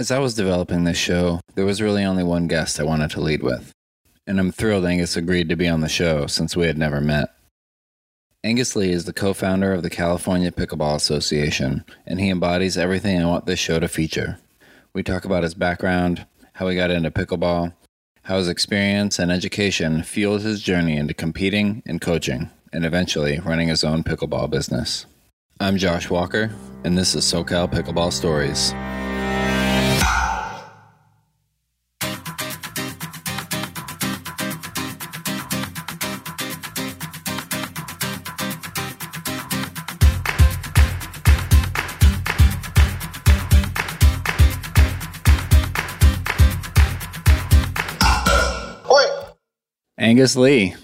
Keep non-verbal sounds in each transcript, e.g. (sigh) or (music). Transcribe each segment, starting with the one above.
As I was developing this show, there was really only one guest I wanted to lead with. And I'm thrilled Angus agreed to be on the show since we had never met. Angus Lee is the co founder of the California Pickleball Association, and he embodies everything I want this show to feature. We talk about his background, how he got into pickleball, how his experience and education fueled his journey into competing and coaching, and eventually running his own pickleball business. I'm Josh Walker, and this is SoCal Pickleball Stories. Angus Lee,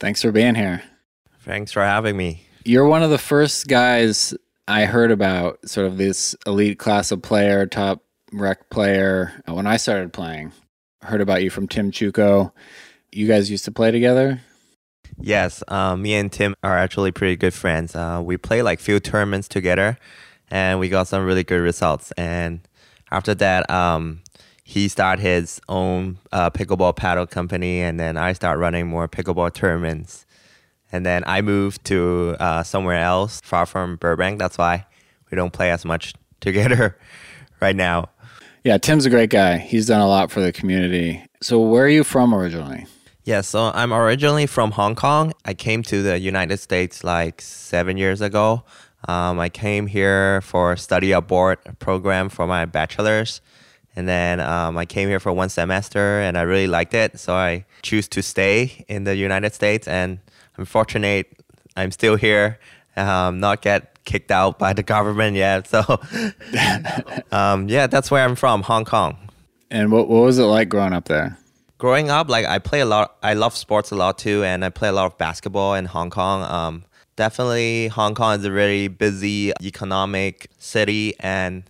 thanks for being here. Thanks for having me. You're one of the first guys I heard about, sort of this elite class of player, top rec player, when I started playing. I heard about you from Tim Chuko. You guys used to play together? Yes, uh, me and Tim are actually pretty good friends. Uh, we play like few tournaments together, and we got some really good results. And after that, um, he started his own uh, pickleball paddle company, and then I started running more pickleball tournaments. And then I moved to uh, somewhere else, far from Burbank. That's why we don't play as much (laughs) together right now. Yeah, Tim's a great guy. He's done a lot for the community. So, where are you from originally? Yeah, so I'm originally from Hong Kong. I came to the United States like seven years ago. Um, I came here for study abroad program for my bachelor's. And then um, I came here for one semester and I really liked it. So I choose to stay in the United States. And I'm fortunate I'm still here, um, not get kicked out by the government yet. So (laughs) um, yeah, that's where I'm from, Hong Kong. And what, what was it like growing up there? Growing up, like I play a lot, I love sports a lot too. And I play a lot of basketball in Hong Kong. Um, definitely, Hong Kong is a really busy economic city. And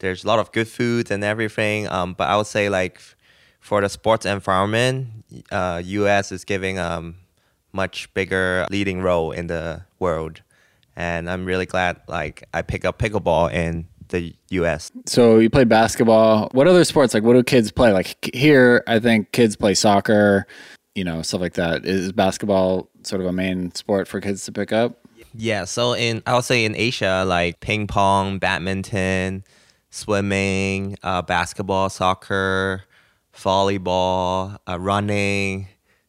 there's a lot of good foods and everything. Um, but I would say like for the sports environment, uh, U.S. is giving a um, much bigger leading role in the world, and I'm really glad like I pick up pickleball in the U.S. So you play basketball. What other sports like what do kids play? Like here, I think kids play soccer, you know, stuff like that. Is basketball sort of a main sport for kids to pick up? Yeah. So in I would say in Asia, like ping pong, badminton swimming, uh, basketball, soccer, volleyball, uh, running.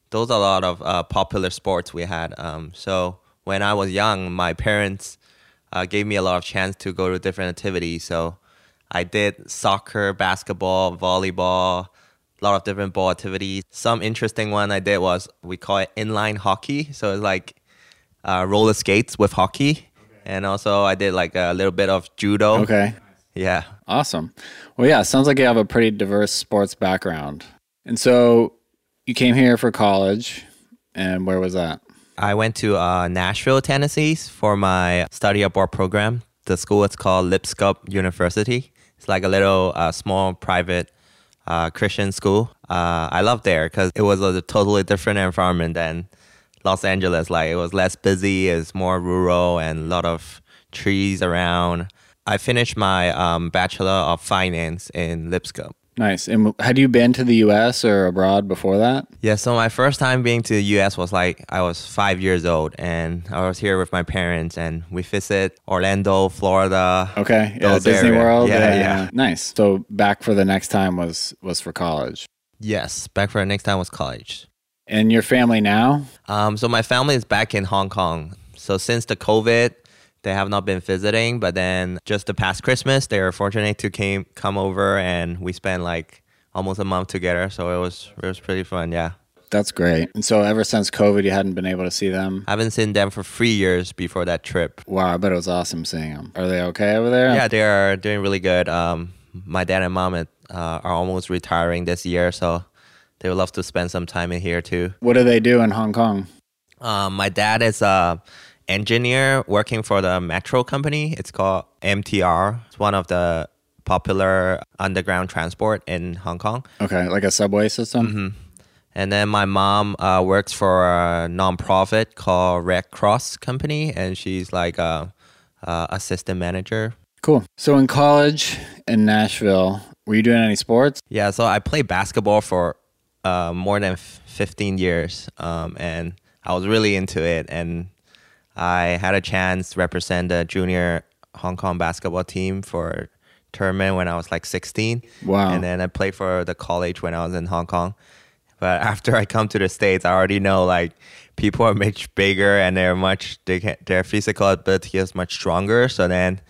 Those are a lot of uh, popular sports we had. Um, so when I was young, my parents uh, gave me a lot of chance to go to different activities. So I did soccer, basketball, volleyball, a lot of different ball activities. Some interesting one I did was we call it inline hockey. So it's like uh, roller skates with hockey. Okay. And also I did like a little bit of judo. Okay. Yeah. Awesome. Well, yeah, sounds like you have a pretty diverse sports background. And so you came here for college, and where was that? I went to uh, Nashville, Tennessee for my study abroad program. The school is called Lipscomb University. It's like a little uh, small private uh, Christian school. Uh, I love there because it was a totally different environment than Los Angeles. Like it was less busy, it's more rural, and a lot of trees around. I finished my um, Bachelor of Finance in Lipscomb. Nice. And had you been to the US or abroad before that? Yeah, so my first time being to the US was like I was five years old and I was here with my parents and we visit Orlando, Florida. Okay. Yeah, Disney area. World. Yeah, yeah, yeah. Nice. So back for the next time was was for college. Yes, back for the next time was college. And your family now? Um, so my family is back in Hong Kong. So since the COVID, they have not been visiting, but then just the past Christmas, they were fortunate to came come over and we spent like almost a month together. So it was it was pretty fun. Yeah. That's great. And so ever since COVID, you hadn't been able to see them? I haven't seen them for three years before that trip. Wow, I bet it was awesome seeing them. Are they okay over there? Yeah, they are doing really good. Um, my dad and mom uh, are almost retiring this year, so they would love to spend some time in here too. What do they do in Hong Kong? Um, my dad is uh, engineer working for the metro company. It's called MTR. It's one of the popular underground transport in Hong Kong. Okay, like a subway system. Mm-hmm. And then my mom uh, works for a nonprofit called Red Cross Company, and she's like a, a assistant manager. Cool. So in college in Nashville, were you doing any sports? Yeah, so I played basketball for uh, more than f- 15 years, um, and I was really into it. And I had a chance to represent the junior Hong Kong basketball team for tournament when I was like 16. Wow. And then I played for the college when I was in Hong Kong. But (laughs) after I come to the states, I already know like people are much bigger and they're much they can, their physical ability is much stronger. So then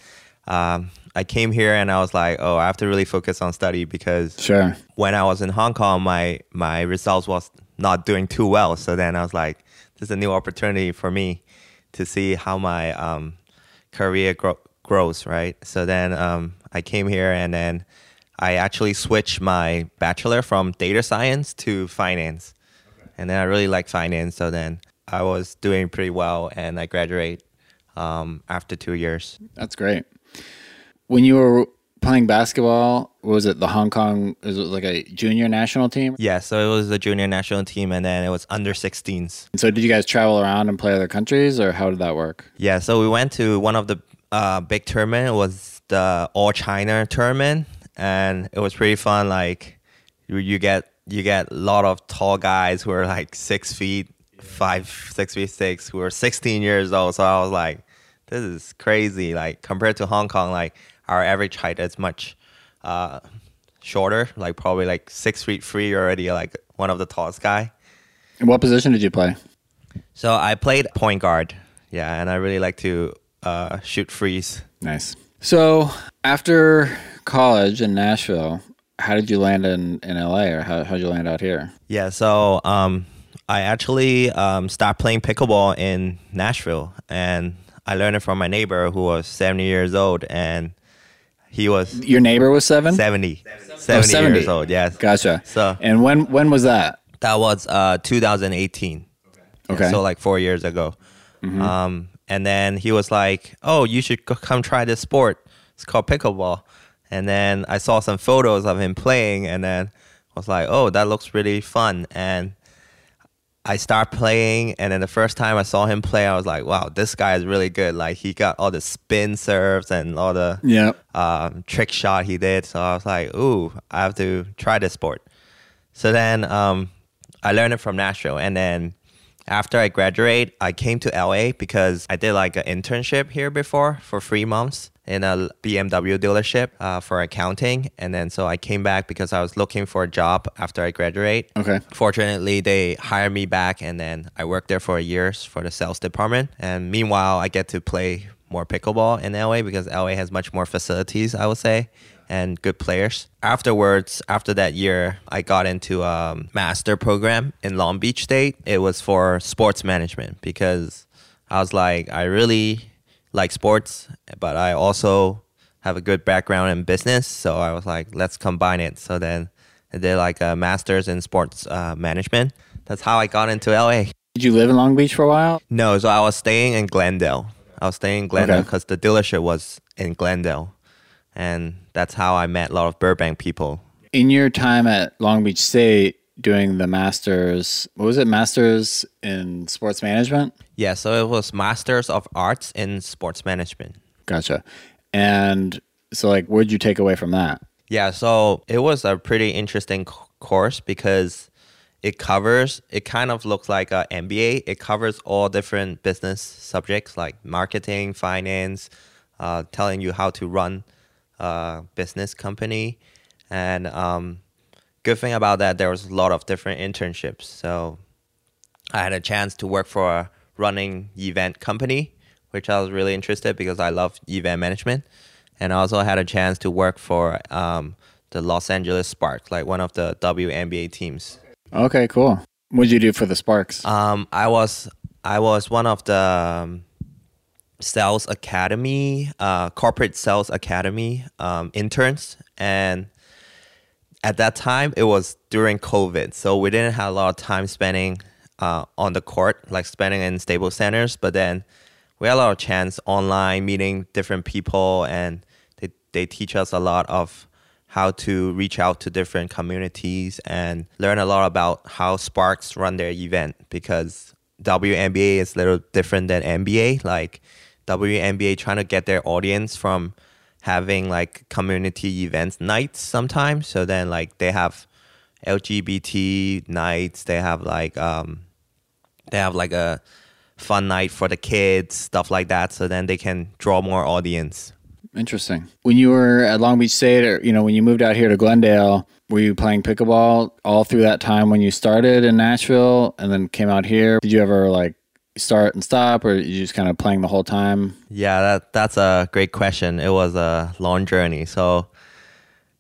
um, I came here and I was like, oh, I have to really focus on study because Sure. when I was in Hong Kong, my my results was not doing too well. So then I was like, this is a new opportunity for me to see how my um, career gro- grows, right? So then um, I came here and then I actually switched my bachelor from data science to finance, and then I really like finance. So then I was doing pretty well, and I graduate um, after two years. That's great. When you were playing basketball, what was it the Hong Kong? Was it like a junior national team? Yeah, so it was the junior national team, and then it was under 16s. So did you guys travel around and play other countries, or how did that work? Yeah, so we went to one of the uh, big tournament. It was the All China tournament, and it was pretty fun. Like you, you get you get a lot of tall guys who are like six feet five, six feet six, who are 16 years old. So I was like, this is crazy. Like compared to Hong Kong, like our average height is much uh, shorter. Like probably like six feet three You're already, like one of the tallest guy. And what position did you play? So I played point guard. Yeah, and I really like to uh, shoot freeze. Nice. So after college in Nashville, how did you land in, in LA or how how'd you land out here? Yeah, so um, I actually um, started playing pickleball in Nashville, and I learned it from my neighbor who was 70 years old, and he was Your neighbor was seven? 70, 70, 70. years old. Yes. Gotcha. So and when when was that? that was uh, 2018. Okay. So like four years ago. Um, and then he was like, "Oh, you should go, come try this sport. It's called pickleball." And then I saw some photos of him playing, and then I was like, "Oh, that looks really fun." And I start playing, and then the first time I saw him play, I was like, "Wow, this guy is really good! Like he got all the spin serves and all the Yeah. um, trick shot he did. So I was like, ooh, I have to try this sport. So then um, I learned it from Nashville. And then after I graduate, I came to LA because I did like an internship here before for three months in a BMW dealership uh, for accounting. And then so I came back because I was looking for a job after I graduate. Okay. Fortunately, they hired me back, and then I worked there for a year for the sales department. And meanwhile, I get to play more pickleball in LA because LA has much more facilities, I would say, and good players. Afterwards, after that year, I got into a master program in Long Beach State. It was for sports management because I was like, I really like sports, but I also have a good background in business. So I was like, let's combine it. So then I did like a master's in sports uh, management. That's how I got into LA. Did you live in Long Beach for a while? No, so I was staying in Glendale. I was staying in Glendale Okay. because the dealership was in Glendale. And that's how I met a lot of Burbank people. In your time at Long Beach State doing the masters, what was it? Masters in sports management? Yeah, so it was Masters of Arts in Sports Management. Gotcha. And so like what did you take away from that? Yeah, so it was a pretty interesting c- course because it covers, it kind of looks like an MBA. It covers all different business subjects like marketing, finance, uh, telling you how to run a business company. And um, good thing about that, there was a lot of different internships. So I had a chance to work for a running event company, which I was really interested because I love event management. And I also had a chance to work for um, the Los Angeles Sparks, like one of the WNBA teams. Okay, cool. What did you do for the Sparks? Um, I was I was one of the um, sales academy, uh, corporate sales academy um, interns, and at that time it was during COVID, so we didn't have a lot of time spending uh, on the court, like spending in Staples Centers. But then we had a lot of chance online meeting different people, and they they teach us a lot of how to reach out to different communities and learn a lot about how Sparks run their event because WNBA is a little different than NBA. Like WNBA trying to get their audience from having like community events nights sometimes. So then like they have LGBT nights. They have like um, they have like a fun night for the kids, stuff like that. So then they can draw more audience. Interesting. When you were at Long Beach State, or you know, when you moved out here to Glendale, were you playing pickleball all through that time when you started in Nashville and then came out here? Did you ever like start and stop, or you just kind of playing the whole time? Yeah, that that's a great question. It was a long journey. So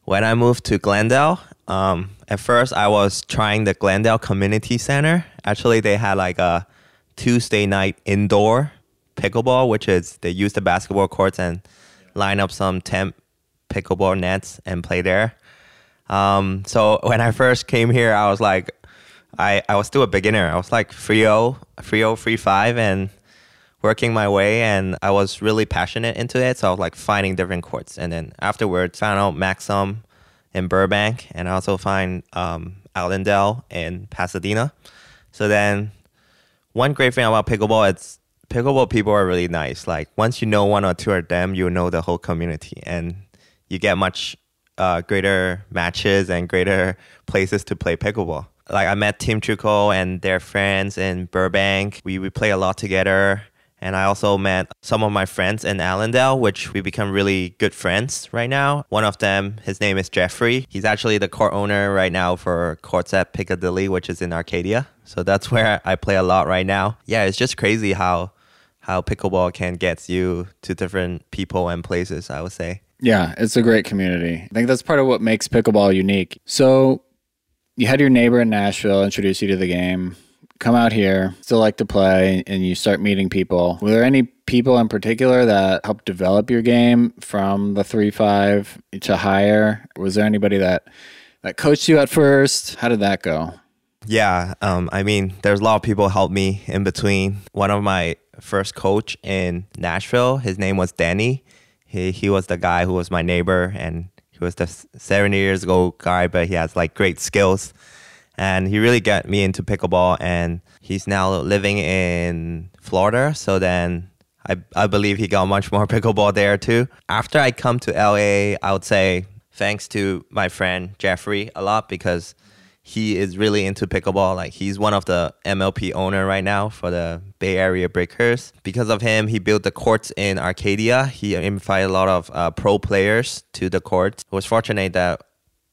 when I moved to Glendale, um, at first I was trying the Glendale Community Center. Actually, they had like a Tuesday night indoor pickleball, which is they use the basketball courts and line up some temp pickleball nets and play there. Um, so when I first came here, I was like, I, I was still a beginner. I was like 3-0, 3-0, 3-5 and working my way and I was really passionate into it. So I was like finding different courts. And then afterwards found out Maxim in Burbank and I also find um, Allendale in Pasadena. So then one great thing about pickleball, it's pickleball people are really nice. Like once you know one or two of them, you know the whole community and you get much uh, greater matches and greater places to play pickleball. Like I met Tim Truco and their friends in Burbank. We we play a lot together. And I also met some of my friends in Allendale, which we become really good friends right now. One of them, his name is Jeffrey. He's actually the court owner right now for Courts at Piccadilly, which is in Arcadia. So that's (laughs) where I play a lot right now. Yeah, it's just crazy how how pickleball can get you to different people and places, I would say. Yeah, it's a great community. I think that's part of what makes pickleball unique. So, you had your neighbor in Nashville introduce you to the game. Come out here, still like to play, and you start meeting people. Were there any people in particular that helped develop your game from the three five to higher? Was there anybody that that coached you at first? How did that go? Yeah, um, I mean, there's a lot of people helped me in between. One of my first coach in Nashville, his name was Danny he he was the guy who was my neighbor, and he was the 70 years old guy, but he has like great skills, and he really got me into pickleball. And he's now living in Florida, so then I I believe he got much more (laughs) pickleball there too. After I come to LA, I would say thanks to my friend Jeffrey a lot because he is really into pickleball. Like he's one of the MLP owner right now for the Bay Area Breakers. Because of him, he built the courts in Arcadia. He invited a lot of uh, pro players to the courts. I was fortunate that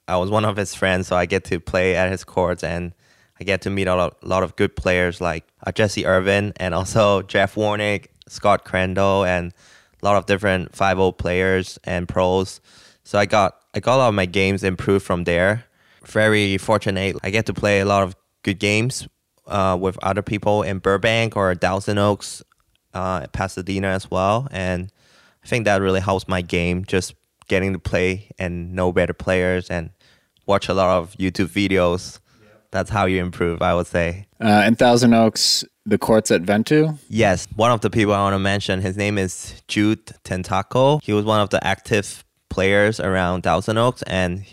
I was one of his friends, so I get to play at his courts and I get to meet a lot, a lot of good players like uh, Jessie Irvine and also (laughs) Jeff Warnick, Scott Crandall, and a lot of different 5 players and pros. So I got I got a lot of my games improved from there very fortunate. I get to play a lot of good games uh, with other people in Burbank or Thousand Oaks, uh, Pasadena as well, and I think that really helps my game. Just getting to play and know better players and watch a lot of YouTube videos. That's how you improve, I would say. Uh, in Thousand Oaks, the courts at Ventu? Yes. One of the people I want to mention, his name is Jude Tentaco. He was one of the active players around Thousand Oaks, and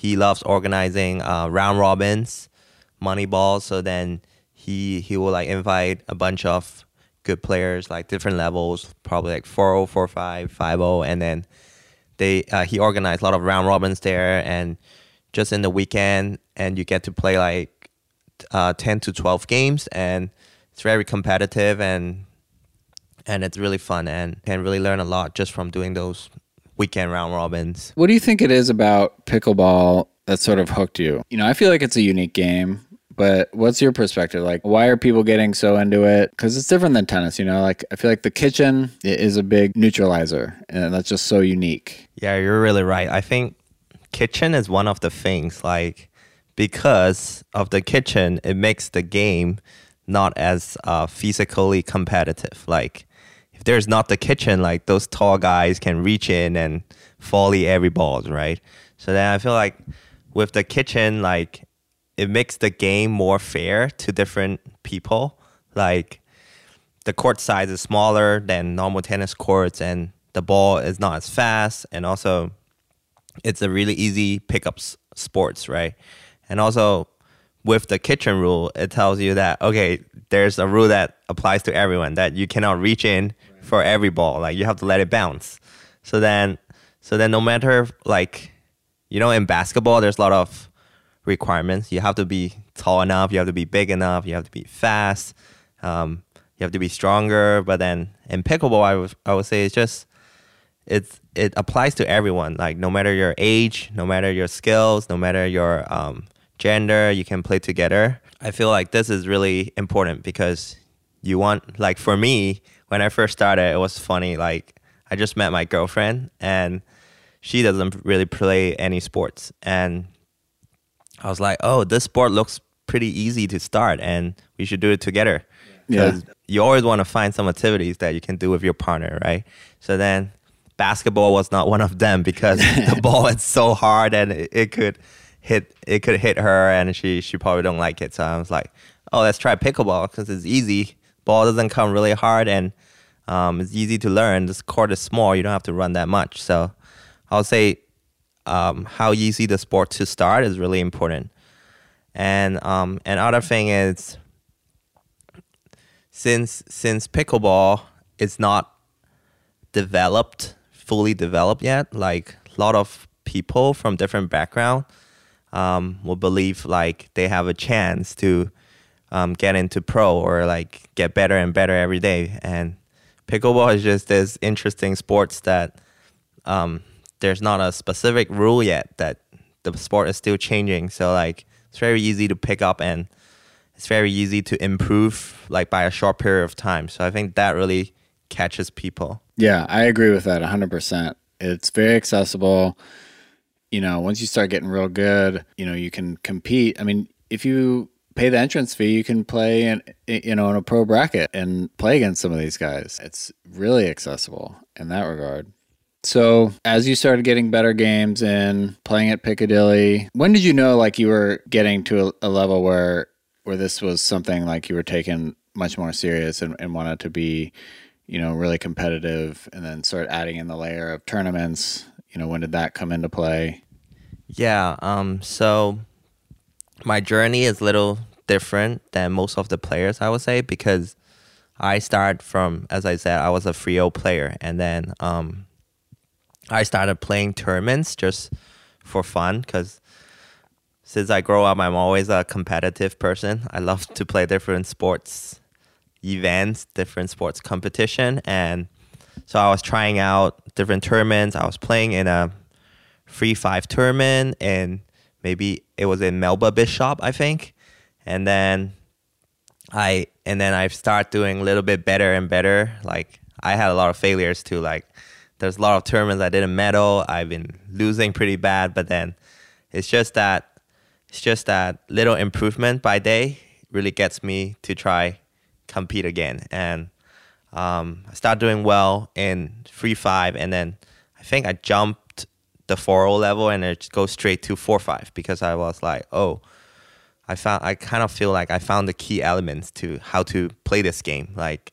he loves organizing uh, round robins, money balls. So then he he will like invite a bunch of good players, like different levels, probably like 4 4 5, 5 and then they uh, he organized a lot of round robins there, and just in the weekend, and you get to play like uh, 10 to 12 games, and it's very competitive and and it's really fun. And can really learn a lot just from doing those weekend round robins. What do you think it is about pickleball that sort of hooked you? You know, I feel like it's a unique game, but what's your perspective? Like, why are people getting so into it? Because it's different than tennis, you know? Like, I feel like the kitchen is a big neutralizer, and that's just so unique. Yeah, you're really right. I think kitchen is one of the things, like, because of the kitchen, it makes the game not as uh, physically competitive. Like, if there's not the kitchen, like those tall guys can reach in and volley every balls, right? So then I feel like with the kitchen, like it makes the game more fair to different people. Like the court size is smaller than normal tennis courts, and the ball is not as fast, and also it's a really easy pickup sports, right? And also with the kitchen rule, it tells you that okay, there's a rule that applies to everyone that you cannot reach in for every ball. Like you have to let it bounce. So then So then, no matter like, you know, in basketball, there's a lot of requirements. You have to be tall enough. You have to be big enough. You have to be fast. Um, you have to be stronger. But then in pickleball, I would I would say it's just it's it applies to everyone. Like no matter your age, no matter your skills, no matter your um, gender, you can play together. I feel like this is really important because you want like for me when I first started, it was funny. Like I just met my girlfriend and she doesn't really play any sports and I was like, oh, this sport looks pretty easy to start and we should do it together. Because Yeah. you always want to find some activities that you can do with your partner, right? So then basketball was not one of them (laughs) because the (laughs) ball is so hard and it, it could hit it could hit her and she she probably don't like it. So I was like, oh, let's try pickleball because it's easy. Ball doesn't come really hard and um, it's easy to learn. This court is small. You don't have to run that much. So I'll say um, how easy the sport to start is really important. And um, another thing is since since pickleball is not developed fully developed yet, like a lot of people from different background um, will believe like they have a chance to um, get into pro or like get better and better every day. And pickleball is just this interesting sports that um, there's not a specific rule yet that the sport is still changing. So like it's very easy to pick up and it's very easy to improve like by a short period of time. So I think that really catches people. Yeah, I agree with that 100%. It's very accessible. You know, once you start getting real good, you know, you can compete. I mean, if you pay the entrance fee, you can play in you know, in a pro bracket and play against some of these guys. It's really accessible in that regard. So, as you started getting better games and playing at Piccadilly, when did you know like you were getting to a, a level where where this was something like you were taking much more serious and, and wanted to be you know, really competitive and then start adding in the layer of tournaments? You know, when did that come into play? Yeah. Um. So my journey is a little different than most of the players, I would say, because I start from, as I said, I was a 3 player, and then um, I started playing tournaments just for fun because since I grow up, I'm always a competitive person. I love to play different sports events, different sports competition, and so I was trying out different tournaments. I was playing in a free five tournament, and maybe it was in Melba Bishop, I think, and then I and then I start doing a little bit better and better. Like I had a lot of failures too. Like there's a lot of tournaments I didn't medal. I've been losing pretty bad, but then it's just that it's just that little improvement by day really gets me to try compete again. And um, I started doing well in free five, and then I think I jumped the 4 level and it goes straight to 4 5 because I was like, oh, I found I kind of feel like I found the key elements to how to play this game. Like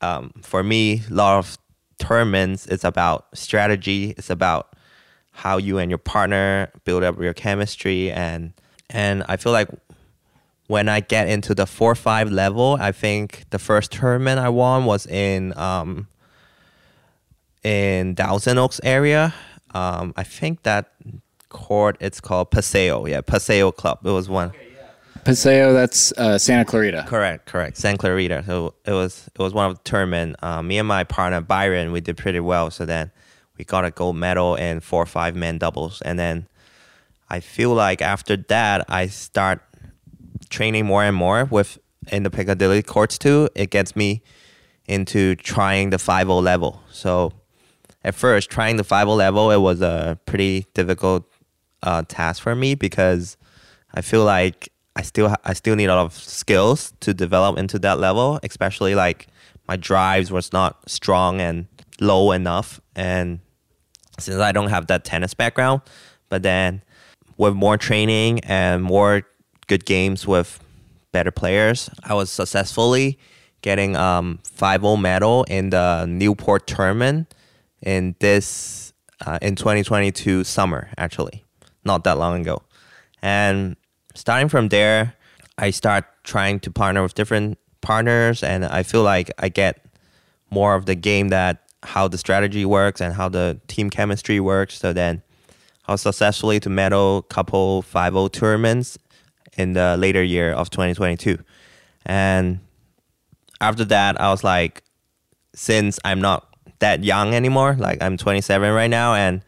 um, for me, a lot of tournaments it's about strategy. It's about how you and your partner build up your chemistry and and I feel like when I get into the four five level, I think the first tournament I won was in um, in Thousand Oaks area. Um, I think that court it's called Paseo. Yeah, Paseo Club. It was one. Paseo, that's uh, Santa Clarita. Correct, correct. Santa Clarita. So it was it was one of the tournament. Uh, me and my partner Byron, we did pretty well. So then we got a gold medal in four or five man doubles, and then I feel like after that I start training more and more with in the Piccadilly courts too. It gets me into trying the five O level. So at first, trying the five O level, it was a pretty difficult uh, task for me because I feel like I still ha- I still need a lot of skills to develop into that level, especially like my drives was not strong and low enough, and since I don't have that tennis background, but then with more training and more good games with better players, I was successfully getting um 5 medal in the Newport tournament in this uh, in 2022 summer actually, not that long ago, and starting from there, I start trying to partner with different partners, and I feel like I get more of the game that how the strategy works and how the team chemistry works. So then I was successfully to medal couple 5 tournaments in the later year of 2022. And after that, I was like, since I'm not that young anymore, like I'm 27 right now, and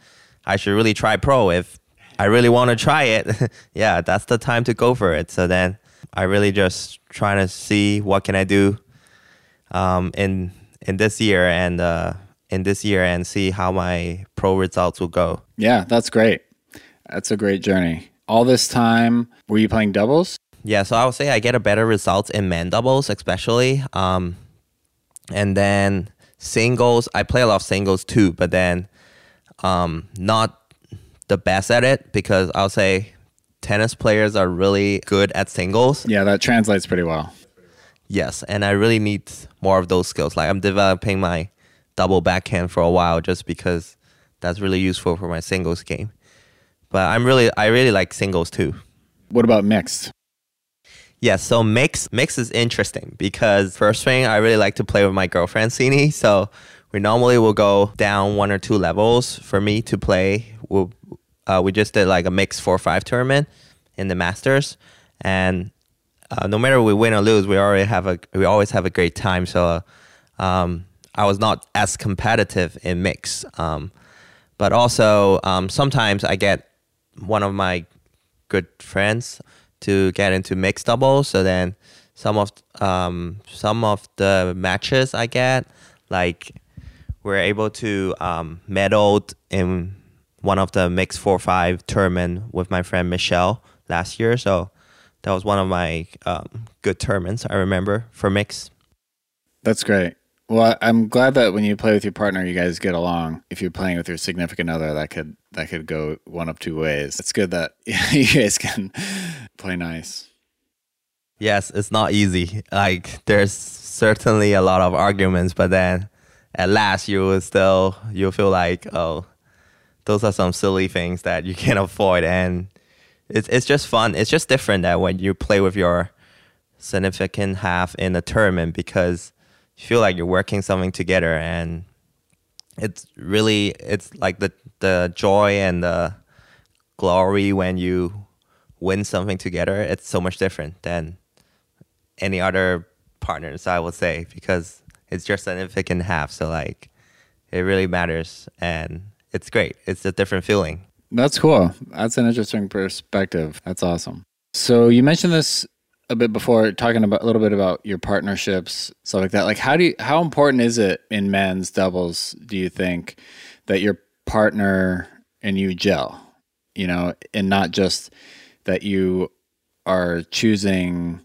I should really try pro if I really want to try it. (laughs) yeah, that's the time to go for it. So then I really just trying to see what can I do um, in in this year and uh, in this year and see how my pro results will go. Yeah, that's great. That's a great journey. All this time, were you playing doubles? Yeah, so I would say I get a better results in men doubles, especially. Um, and then singles, I play a lot of singles too, but then um, not the best at it because I'll say tennis players are really good at singles. Yeah, that translates pretty well. Yes, and I really need more of those skills. Like I'm developing my double backhand for a while just because that's really useful for my singles game. But I'm really I really like singles too. What about mixed? Yes, so mix mix is interesting because first thing I really like to play with my girlfriend Sini. So we normally will go down one or two levels for me to play. We'll, uh, we just did like a mix four five tournament in the Masters, and uh, no matter we win or lose, we already have a we always have a great time. So um, I was not as competitive in mix, um, but also um, sometimes I get one of my good friends to get into mixed doubles. So then some of um, some of the matches I get like we're able to um, medal in one of the mixed four five tournament with my friend Michelle last year. So that was one of my um, good tournaments I remember for mix. That's great. Well, I'm glad that when you play with your partner, you guys get along. If you're playing with your significant other, that could that could go one of two ways. It's good that (laughs) you guys can play nice. Yes, it's not easy. Like there's certainly a lot of arguments, but then at last you will still you'll feel like oh, those are some silly things that you (laughs) can avoid, and it's it's just fun. It's just different that when you play with your significant half in a tournament because you feel like you're working something together and it's really it's like the the joy and the glory when you win something together it's so much different than any other partners i would say because it's just significant half. So like it really matters and it's great. It's a different feeling. That's cool. That's an interesting perspective. That's awesome. So you mentioned this a bit before talking about a little bit about your partnerships stuff like that. Like how do you how important is it in men's doubles do you think that your partner and you gel you know and not just that you are choosing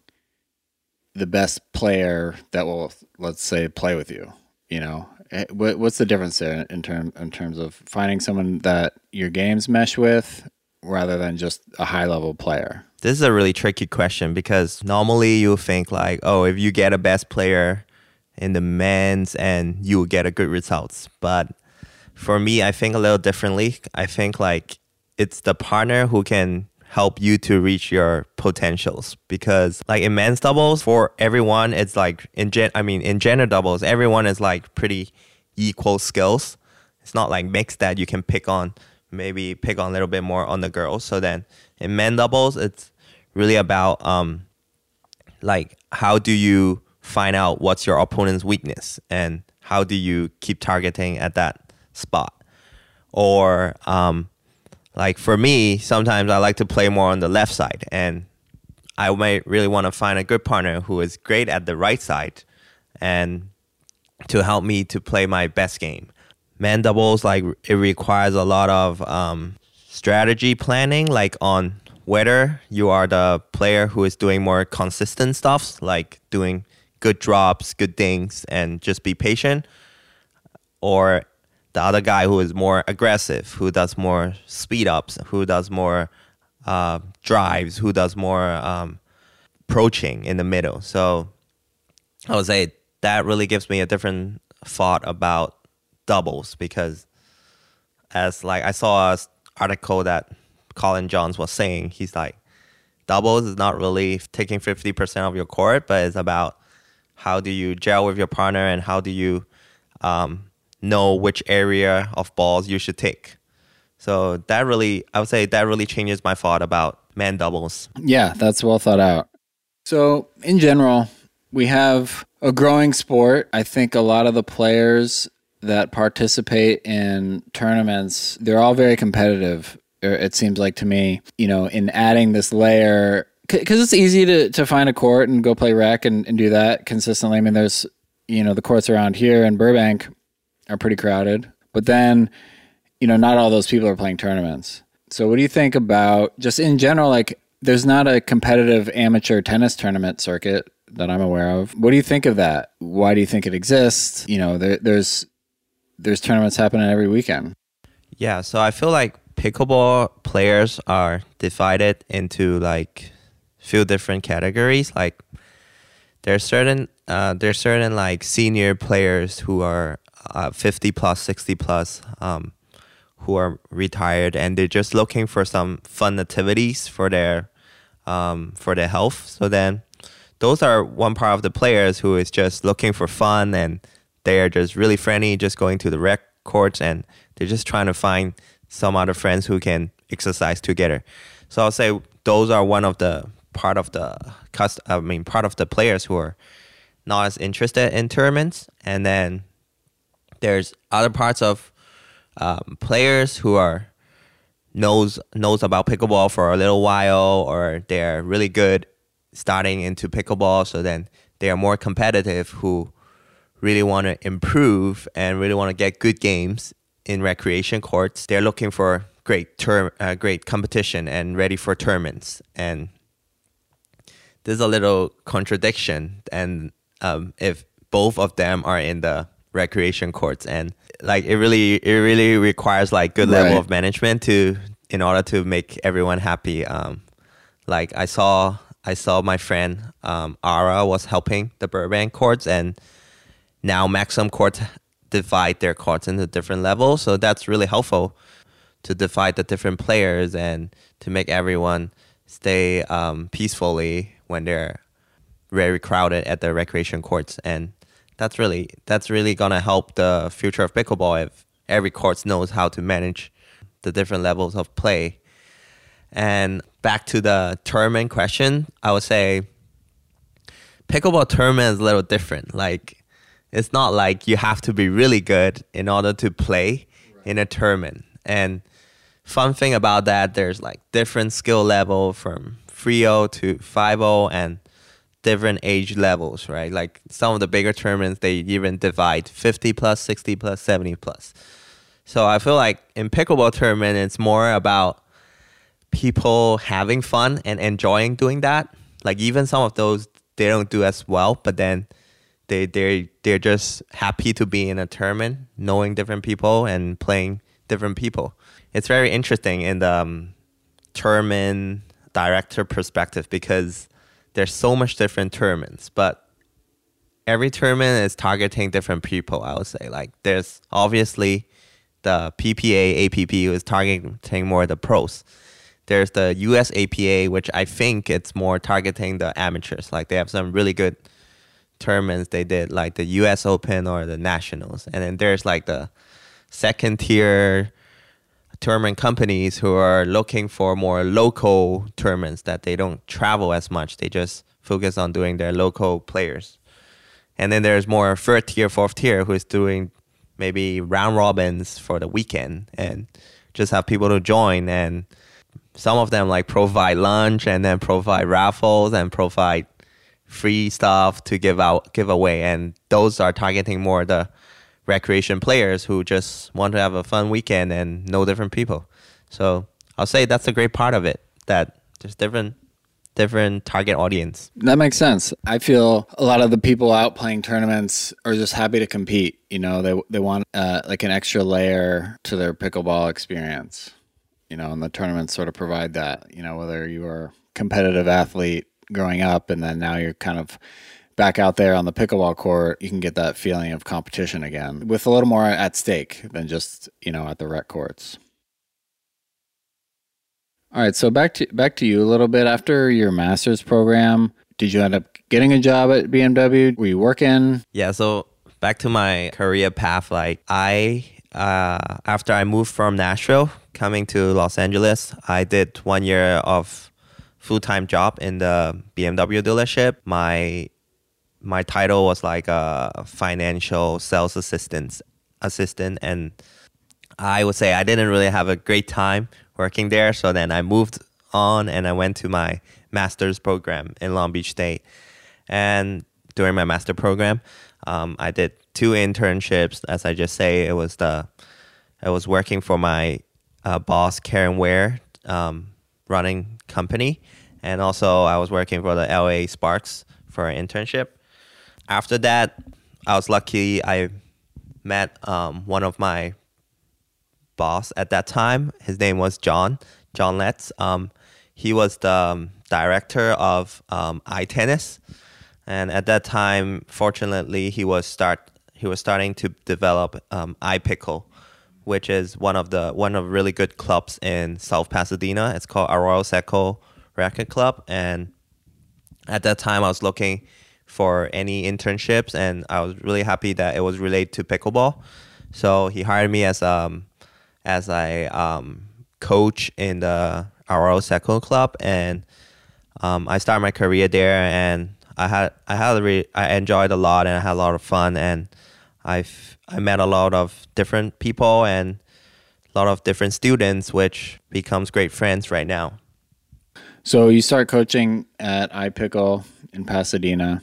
the best player that will let's say play with you you know eh, what's the difference there in term in terms of finding someone that your games mesh with rather than just a high level player this is a really tricky question because normally you think like, oh, if you get a best player in the men's and you will get a good results. But for me, I think a little differently. I think like it's the partner who can help you to reach your potentials because like in men's doubles for everyone it's like in gen I mean in gender doubles everyone is like pretty equal skills. It's not like mixed that you can pick on maybe pick on a little bit more on the girls. So then in men doubles it's really about um, like how do you find out what's your opponent's weakness and how do you keep targeting at that spot or um, like for me sometimes i like to play more on the left side and i might really want to find a good partner who is great at the right side and to help me to play my best game. Man doubles like it requires a lot of um, strategy planning like on whether you are the player who is doing more consistent stuff, like doing good drops, good things, and just be patient, or the other guy who is more aggressive, who does more speed ups, who does more uh, drives, who does more um, approaching in the middle. So I would say that really gives me a different thought about doubles because as like I saw an article that Collin Johns was saying. He's like, doubles is not really taking 50% of your court, but it's about how do you gel with your partner and how do you um, know which area of balls you should take. So that really, I would say that really changes my thought about man doubles. Yeah, that's well thought out. So, in general, we have a growing sport. I think a lot of the players that participate in tournaments, they're all very competitive. er, It seems like to me, you know, in adding this layer, because it's easy to, to find a court and go play rec and, and do that consistently. I mean, there's, you know, the courts around here in Burbank are pretty crowded, but then, you know, not all those people are playing tournaments. So, what do you think about just in general? Like, there's not a competitive amateur tennis tournament circuit that I'm aware of. What do you think of that? Why do you think it exists? You know, there, there's there's tournaments happening every weekend. Yeah, so I feel like pickleball players are divided into like few different categories. Like there's certain uh, there's certain like senior players who are uh, 50 plus, 60 plus, um, who are retired and they're just looking for some fun activities for their um, for their health. So then those are one part of the players who is just looking for fun and they are just really friendly, just going to the rec courts and they're just trying to find some other friends who can exercise together. So I'll say those are one of the part of the cust- I mean part of the players who are not as interested in tournaments, and then there's other parts of um, players who are knows knows about pickleball for a little while, or they're really good starting into pickleball. So then they are more competitive who really want to improve and really want to get good games in recreation courts. They're looking for great term, uh, great competition and ready for tournaments. And there's a little contradiction, and um, if both of them are in the recreation courts, and like it really, it really requires like good level Right. of management to in order to make everyone happy. Um, like I saw, I saw my friend um, Ara was helping the Burbank courts, and now Maxim courts divide their courts into different levels. So that's really helpful to divide the different players and to make everyone stay um, peacefully when they're very crowded at the recreation courts. And that's really that's really gonna help the future of pickleball if every court knows how to manage the different levels of play. And back to the tournament question, I would say pickleball tournament is a little different. Like it's not like you have to be really good in order to play in a tournament. And fun thing about that, there's like different skill level from 3 to 5 and different age levels, right? Like some of the bigger tournaments, they even divide 50 plus, 60 plus, 70 plus. So I feel like in pickleball tournament, it's more about people having fun and enjoying doing that. Like even some of those they don't do as well, but then they they they're just happy to be in a tournament, knowing different people and playing different people. It's very interesting in the um, tournament director perspective because there's so much different tournaments, but every tournament is targeting different people. I would say like there's obviously the PPA APP who is targeting more the pros. There's the US APA, which I think it's more targeting the amateurs. Like they have some really good tournaments they did, like the US Open or the Nationals. And then there's like the second tier tournament companies who are looking for more local tournaments that they don't travel as much. They just focus on doing their local players. And then there's more third tier, fourth tier who is doing maybe round robins for the weekend and just have people to join and some of them like provide lunch and then provide raffles and provide free stuff to give out give away and those are targeting more the recreation players who just want to have a fun weekend and know different people so i'll say that's a great part of it that there's different different target audience That makes sense. I feel a lot of the people out playing tournaments are just happy to compete. You know, they they want uh, like an extra layer to their pickleball experience. You know, and the tournaments sort of provide that. You know, whether you are competitive athlete growing up and then now you're kind of back out there on the pickleball court, you can get that feeling of competition again with a little more at stake than just you know at the rec courts. All right, so back to back to you a little bit. After your master's program, did you end up getting a job at BMW? Were you working? Yeah, so back to my career path. Like I, uh, after I moved from Nashville, coming to Los Angeles, I did one year of full time job in the BMW dealership. My my title was like a financial sales assistant assistant and I would say I didn't really have a great time working there. So then I moved on and I went to my master's program in Long Beach State. And during my master program, um, I did two internships. As I just say, it was the I was working for my uh, boss Karen Ware, um, running company, and also I was working for the LA Sparks for an internship. After that, I was lucky. I met um, one of my boss at that time. His name was John John Letts. Um, he was the um, director of um, iTennis, and at that time, fortunately, he was start he was starting to develop um, iPickle, which is one of the one of really good clubs in South Pasadena. It's called Arroyo Seco Racket Club, and at that time, I was looking for any internships, and I was really happy that it was related to pickleball. So he hired me as um as a um, coach in the Arroyo Seco Club, and um, I started my career there, and I had I had re- I enjoyed a lot, and I had a lot of fun, and I've I met a lot of different people and a lot of different students, which becomes great friends right now. So you start coaching at iPickle in Pasadena.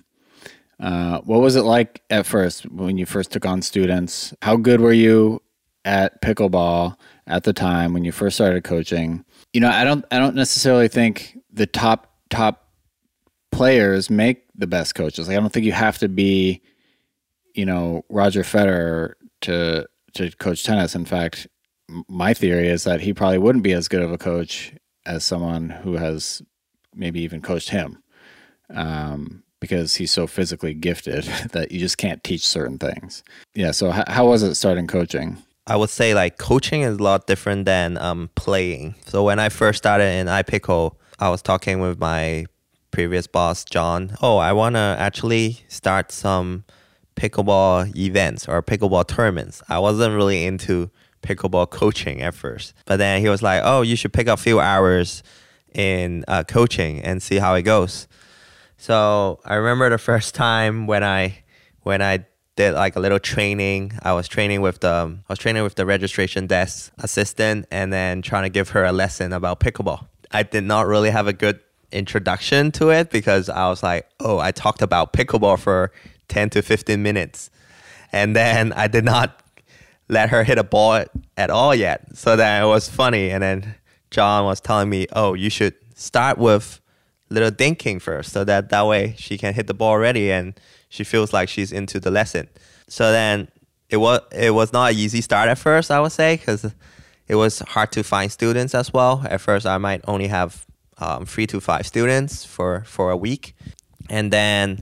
Uh, what was it like at first when you first took on students? How good were you at pickleball at the time when you first started coaching? You know, I don't I don't necessarily think the top top players make the best coaches. Like I don't think you have to be, you know, Roger Federer to to coach tennis. In fact, my theory is that he probably wouldn't be as good of a coach as someone who has maybe even coached him. Um, because he's so physically gifted (laughs) that you just can't teach certain things. Yeah. So how, how was it starting coaching? I would say like coaching is a lot different than um, playing. So when I first started in iPickle, I was talking with my previous boss John. Oh, I want to actually start some pickleball events or pickleball tournaments. I wasn't really into pickleball coaching at first, but then he was like, "Oh, you should pick up a few hours in uh, coaching and see how it goes." So I remember the first time when I when I did like a little training. I was training with the I was training with the registration desk assistant and then trying to give her a lesson about pickleball. I did not really have a good introduction to it because I was like, "Oh, I talked about pickleball for 10 to 15 minutes." And then I did not let her hit a ball at all yet. So then it was funny and then John was telling me, "Oh, you should start with little dinking first so that that way she can hit the ball already and she feels like she's into the lesson. So then it was it was not an easy start at first i would say because it was hard to find students as well. At first i might only have um, three to five students for for a week. And then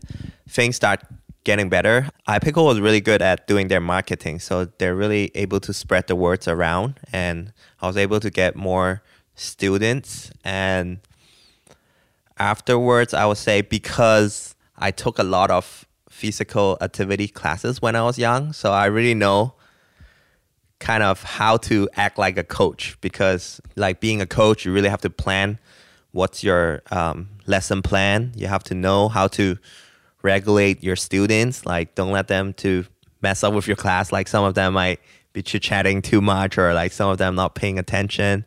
things start getting better. Ipickle was really good at doing their marketing so they're really able to spread the words around and i was able to get more students and afterwards, I would say because I took a lot of physical activity classes when I was young, so I really know kind of how to act like a coach because like being a coach you really have to plan what's your um, lesson plan. You have to know how to regulate your students. Like don't let them to mess up with your class. Like some of them might be chit-chatting too much or like some of them not paying attention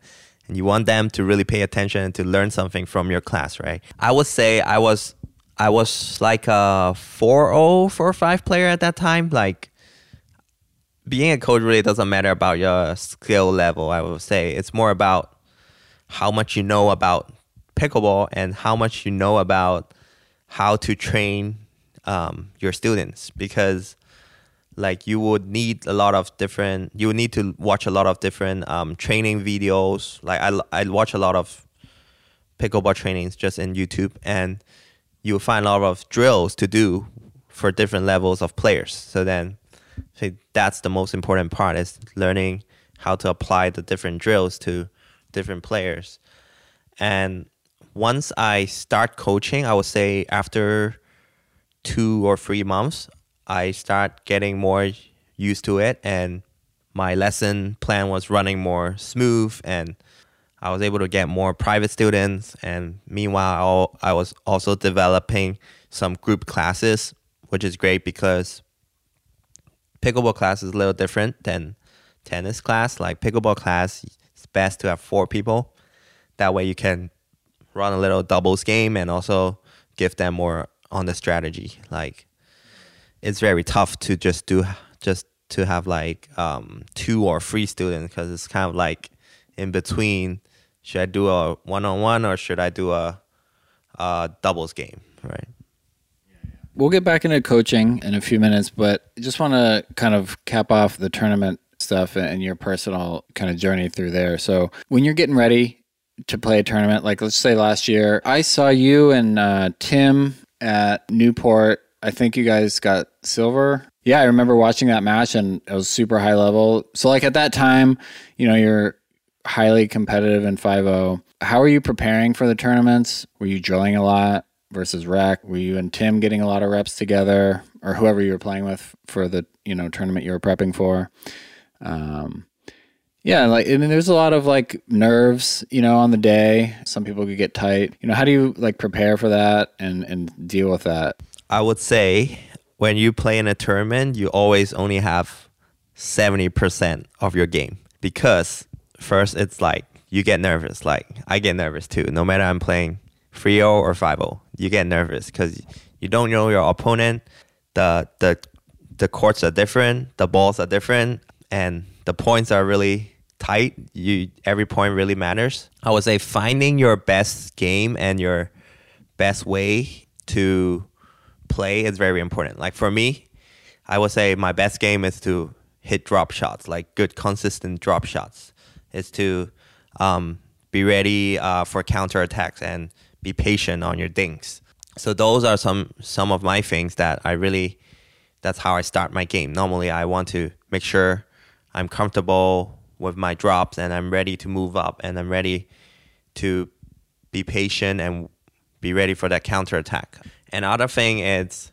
and you want them to really pay attention and to learn something from your class, right? I would say I was I was like a 4-0, 4-5 player at that time. Like being a coach really doesn't matter about your skill level, I would say. It's more about how much you know about pickleball and how much you know about how to train um, your students because like you would need a lot of different you would need to watch a lot of different um, training videos. Like I, I watch a lot of pickleball trainings just in youtube and you'll find a lot of drills to do for different levels of players. So then I that's the most important part is learning how to apply the different drills to different players. And once i start coaching i would say after two or three months I start getting more used to it and my lesson plan was running more smooth and I was able to get more private students and meanwhile I was also developing some group classes which is great because pickleball class is a little different than tennis class. Like pickleball class it's best to have four people. That way you can run a little doubles game and also give them more on the strategy. Like it's very tough to just do just to have like um, two or three students because it's kind of like in between. Should I do a one on one or should I do a, a doubles game? Right. We'll get back into coaching in a few minutes, but just want to kind of cap off the tournament stuff and your personal kind of journey through there. So, when you're getting ready to play a tournament, like let's say last year, I saw you and uh, Tim at Newport. I think you guys got silver yeah, I remember watching that match and it was super high level. So like at that time, you know, you're highly competitive in 5 How are you preparing for the tournaments? Were you drilling a lot versus rec? Were you and Tim getting a lot of reps together or whoever you were playing with for the, you know, tournament you were prepping for? Um, yeah, like I mean, there's a lot of like nerves, you know, on the day. Some people could get tight. You know, how do you like prepare for that and and deal with that? I would say when you play in a tournament, you always only have 70% of your game because first it's like you get nervous. Like I get nervous too. No matter I'm playing 3 or 5 you get nervous because you don't know your opponent. The, the, the courts are different, the balls are different, and the points are really tight. You every point really matters. I would say finding your best game and your best way to play is very important. Like for me, I would say my best game is to hit drop shots, like good consistent drop shots. Is to um, be ready uh, for counter attacks and be patient on your dinks. So those are some some of my things that I really. That's how I start my game. Normally, I want to make sure I'm comfortable with my drops and I'm ready to move up and I'm ready to be patient and be ready for that counter attack. Another thing is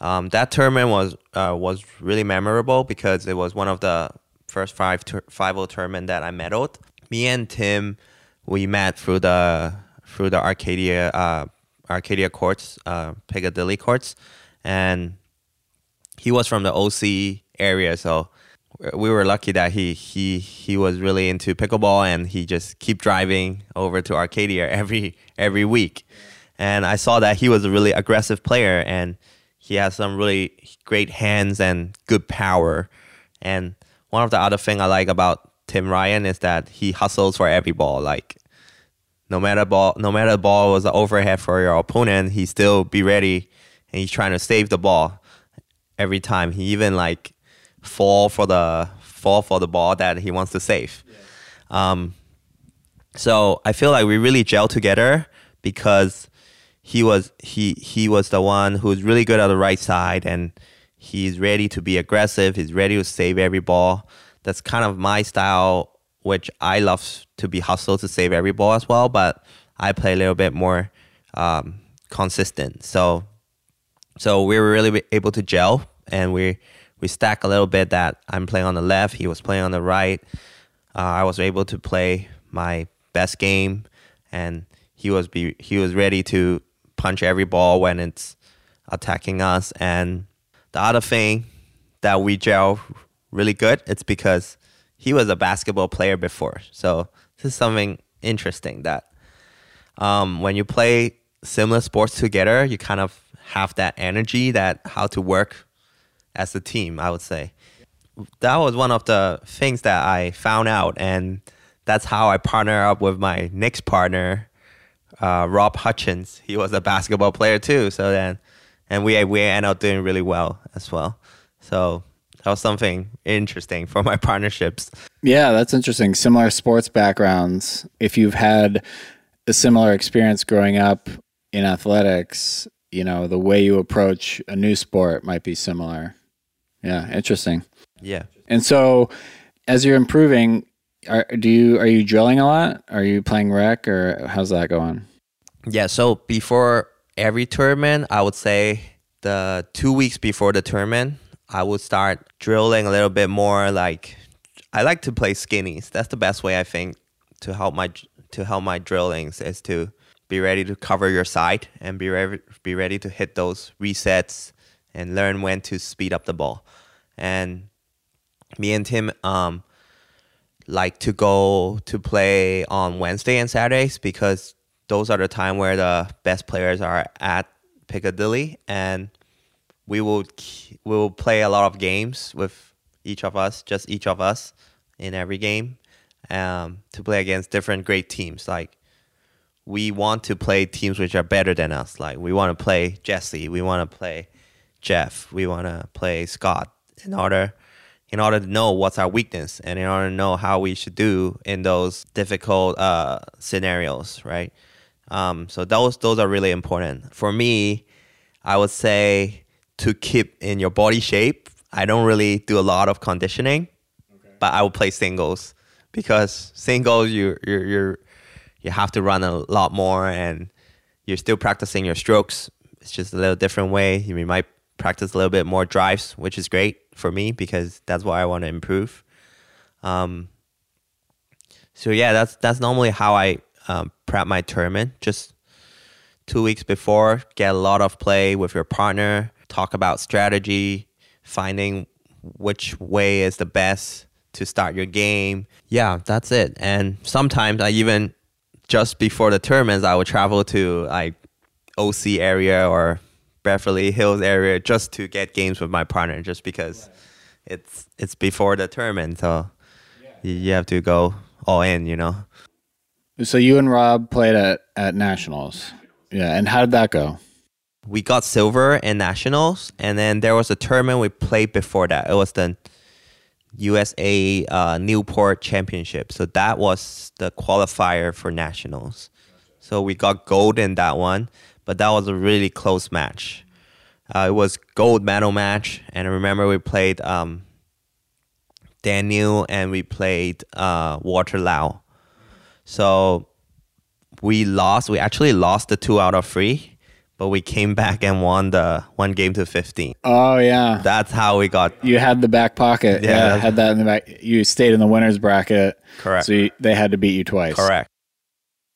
um, that tournament was uh, was really memorable because it was one of the first five ter- tournament that I medaled. Me and Tim, we met through the through the Arcadia uh, Arcadia courts, uh, Piccadilly courts, and he was from the OC area, so we were lucky that he he he was really into pickleball and he just keep driving over to Arcadia (laughs) every every week and I saw that he was a really aggressive player and he has some really great hands and good power. And one of the other thing I like about Tim Ryan is that he hustles for every ball. Like no matter ball, no matter the ball was an overhead for your opponent, he still be ready and he's trying to save the ball every time. He even like fall for the fall for the ball that he wants to save. Yeah. Um, so I feel like we really gel together because he was he he was the one who was really good at the right side and he's ready to be aggressive. He's ready to save every ball. That's kind of my style which i love to be hustled to save every ball as well but i play a little bit more um, consistent. So so we were really able to gel and we we stack a little bit that i'm playing on the left he was playing on the right. Uh, i was able to play my best game and he was be he was ready to punch every ball when it's attacking us. And the other thing that we gel really good, it's because he was a basketball player before. So this is something interesting that um, when you play similar sports together, you kind of have that energy that how to work as a team, I would say. That was one of the things that I found out and that's how I partner up with my next partner uh, Rob Hutchins. He was a basketball player too. So then, and we we ended up doing really well as well. So that was something interesting for my (laughs) partnerships. Yeah, that's interesting. Similar sports backgrounds. If you've had a similar experience growing up in athletics, you know, the way you approach a new sport might be similar. Yeah, interesting. Yeah. And so as you're improving, are, do you are you drilling a lot? Are you playing rec or how's that going? Yeah, so before every tournament, I would say the two weeks before the tournament, I would start drilling a little bit more. Like I like to play skinnies. That's the best way I think to help my to help my drillings is to be ready to cover your side and be ready be ready to hit those resets and learn when to speed up the ball. And me and Tim um like to go to play on Wednesday and Saturdays because those are the time where the best players are at Piccadilly and we will we will play a lot of games with each of us, just each of us in every game um, to play against different great teams. Like we want to play teams which are better than us. Like we want to play Jesse, we want to play Jeff, we want to play Scott in order in order to know what's our weakness and in order to know how we should do in those difficult uh, scenarios, right? Um, so those those are really important for me. I would say to keep in your body shape. I don't really do a lot of conditioning, okay. but I will play singles because singles you you you you have to run a lot more and you're still practicing your strokes. It's just a little different way. You might practice a little bit more drives, which is great for me because that's what I want to improve. Um, so yeah, that's that's normally how I um, prep my tournament. Just two weeks before, get a lot of play with your partner, talk about strategy, finding which way is the best to start your game. Yeah, that's it. And sometimes I even just before the tournaments, I would travel to like OC area or Beverly Hills area just to get games with my partner, just because right. it's it's before the tournament, so yeah. you have to go all in, you know. So you and Rob played at at nationals, yeah. And how did that go? We got silver in nationals, and then there was a tournament we played before that. It was the USA uh, Newport Championship. So that was the qualifier for nationals. So we got gold in that one, but that was a really close match. Uh, it was gold medal match, and I remember we played um, Daniel and we played uh, Walter Lau. So we lost. We actually lost the two out of three but we came back and won the one game to 15. Oh yeah. That's how we got You had the back pocket. Yeah, yeah had that in the back. You stayed in the winners bracket. Correct. So you, they had to beat you twice. Correct.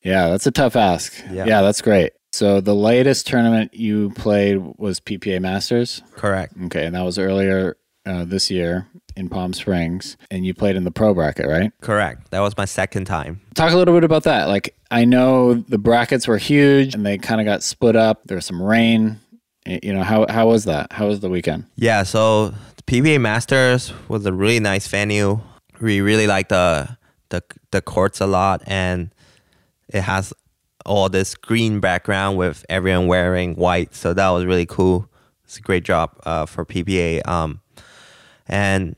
Yeah, that's a tough ask. Yeah. yeah, that's great. So the latest tournament you played was PPA Masters? Correct. Okay, and that was earlier uh, this year in Palm Springs, and you played in the pro bracket, right? Correct. That was my second time. Talk a little bit about that. Like, I know the brackets were huge and they kind of got split up. There was some rain. You know, how, how was that? How was the weekend? Yeah, so the PPA Masters was a really nice venue. We really liked the, the, the courts a lot, and it has all this green background with everyone wearing white. So that was really cool. It's a great job uh, for PPA. Um, and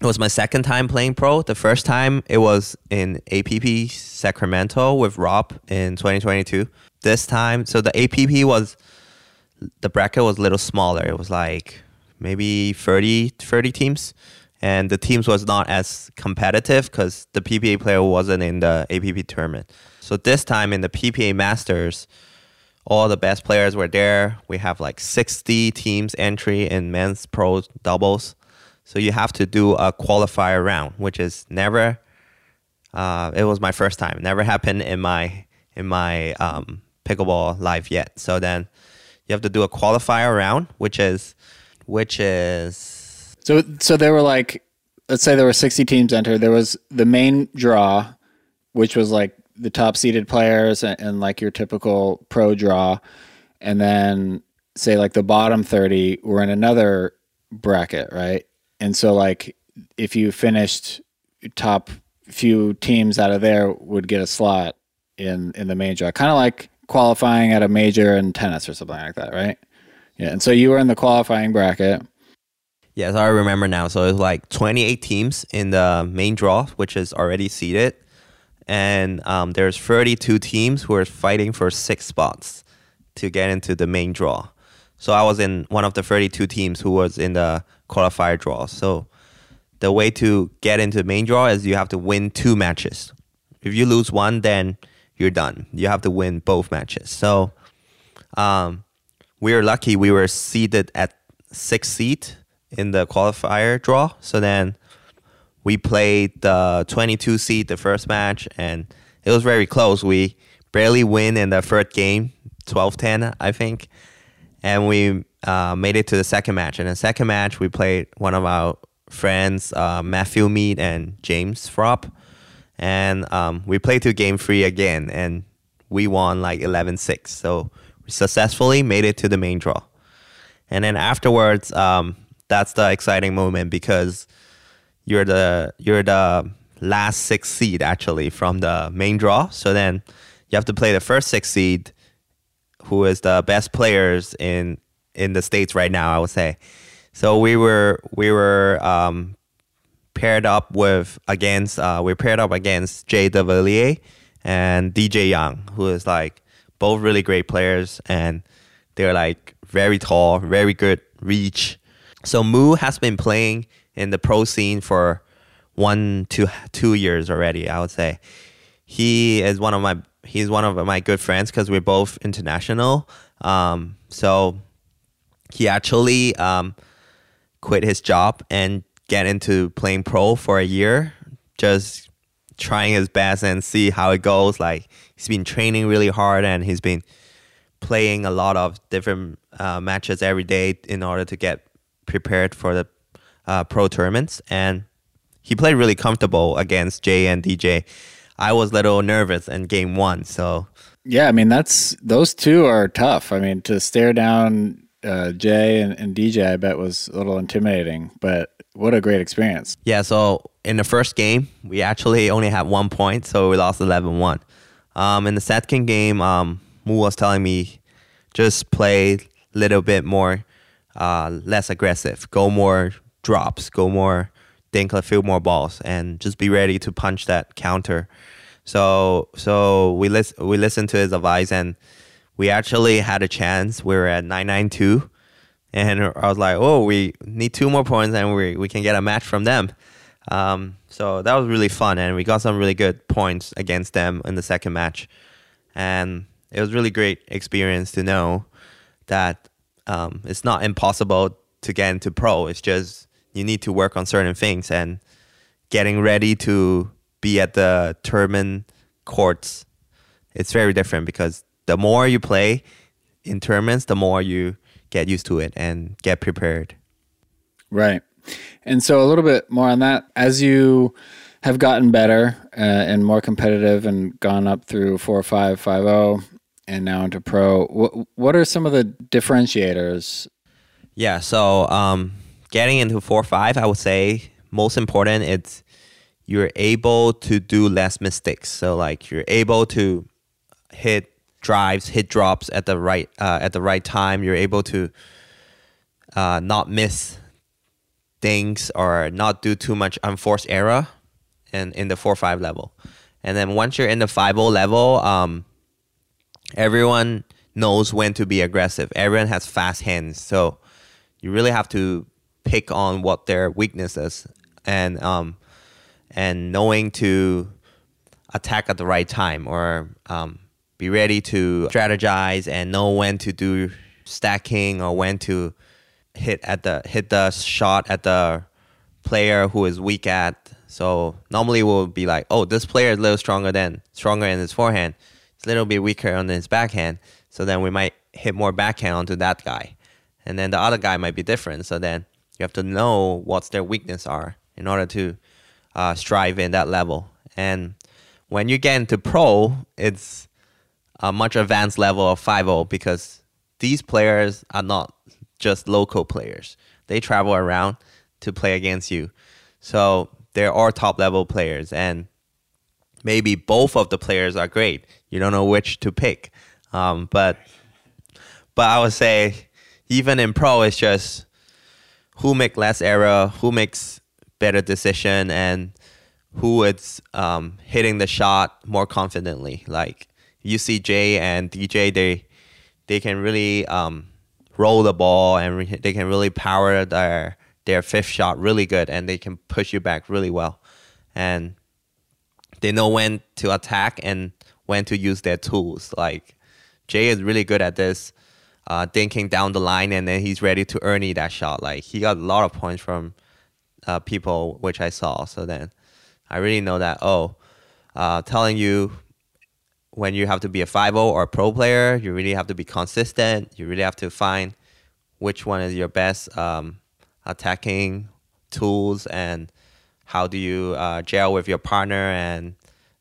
it was my second time playing pro. The first time it was in APP Sacramento with Rob in 2022. This time, so the APP was the bracket was a little smaller. It was like maybe 30, 30 teams, and the teams was not as competitive because the PPA player wasn't in the APP tournament. So this time in the PPA Masters, all the best players were there. We have like 60 teams entry in men's pro doubles. So you have to do a qualifier round, which is never. Uh, it was my first time. Never happened in my in my um, pickleball life yet. So then you have to do a qualifier round, which is which is. So so there were like, let's say there were sixty teams entered. There was the main draw, which was like the top seeded players and, and like your typical pro draw, and then say like the bottom 30 were in another bracket, right? And so like if you finished top few teams out of there would get a slot in in the major. Kind of like qualifying at a major in tennis or something like that, right? Yeah. And so you were in the qualifying bracket. Yes, I remember now. So it was like 28 teams in the main draw, which is already seeded. And um, there's 32 teams who are fighting for six spots to get into the main draw. So I was in one of the 32 teams who was in the qualifier draw. So the way to get into the main draw is you have to win two matches. If you lose one, then you're done. You have to win both matches. So um, we were lucky. We were seated at sixth seat in the qualifier draw. So then we played the 22 seed the first match, and it was very close. We barely win in the third game, 12-10, I think, and we uh, made it to the second match. In the second match, we played one of our friends, uh, Matthew Mead and James Frop, and um, we played to game three again, and we won like 11-6. So we successfully made it to the main draw. And then afterwards, um, that's the exciting moment because you're the you're the last six seed actually from the main draw. So then you have to play the first six seed, who is the best players in in the states right now. I would say. So we were we were um, paired up with against uh, we paired up against Jay DeVilliers and DJ Young, who is like both really great players and they're like very tall, very good reach. So Moo has been playing in the pro scene for one to two years already. I would say he is one of my he's one of my good friends because we're both international. Um, so he actually um, quit his job and get into playing pro for a year, just trying his best and see how it goes. Like he's been training really hard and he's been playing a lot of different uh, matches every day in order to get prepared for the uh, pro tournaments, and he played really comfortable against Jay and DJ. I was a little nervous in game one, so yeah, I mean that's those two are tough. I mean to stare down uh, Jay and, and DJ, I bet was a little intimidating, but what a great experience. Yeah, so in the first game, we actually only had one point, so we lost 11 1. Um, in the second game, um, Mu was telling me just play a little bit more, uh, less aggressive, go more drops, go more dink a few more balls, and just be ready to punch that counter. So so we listen we listened to his advice, and we actually had a chance. We were at nine nine two, and I was like, oh, we need two more points, and we we can get a match from them. Um, so that was really fun, and we got some really good points against them in the second match, and it was really great experience to know that um, it's not impossible to get into pro. It's just you need to work on certain things and getting ready to be at the tournament courts it's very different because the more you play in tournaments the more you get used to it and get prepared. Right. And so a little bit more on that. As you have gotten better uh, and more competitive and gone up through 4550 and now into pro what, what are some of the differentiators? Yeah so um, getting into four five, I would say most important it's you're able to do less mistakes. So like you're able to hit drives, hit drops at the right uh, at the right time. You're able to uh, not miss things or not do too much unforced error in in the four five level. And then once you're in the five o level, um, everyone knows when to be aggressive. Everyone has fast hands, so you really have to pick on what their weaknesses and um, and knowing to attack at the right time or um, be ready to strategize and know when to do stacking or when to hit at the hit the shot at the player who is weak at. So normally we'll be like, oh, this player is a little stronger than stronger in his forehand. It's a little bit weaker on his backhand. So then we might hit more backhand onto that guy. And then the other guy might be different. So then you have to know what their weakness are in order to uh, strive in that level. And when you get into pro, it's a much advanced level of 5 because these players are not just local players. They travel around to play against you. So there are top level players and maybe both of the players are great. You don't know which to pick. Um, but but I would say even in pro it's just who make less error, who makes better decision, and who is um, hitting the shot more confidently. Like you see Jay and DJ, they they can really um, roll the ball and re- they can really power their their fifth shot really good, and they can push you back really well, and they know when to attack and when to use their tools. Like Jay is really good at this. Uh, dinking down the line, and then he's ready to Erne that shot. Like he got a lot of points from uh, people which I saw. So then I really know that oh, uh, telling you when you have to be a 5 or a pro player, you really have to be consistent. You really have to find which one is your best um, attacking tools and how do you uh, gel with your partner and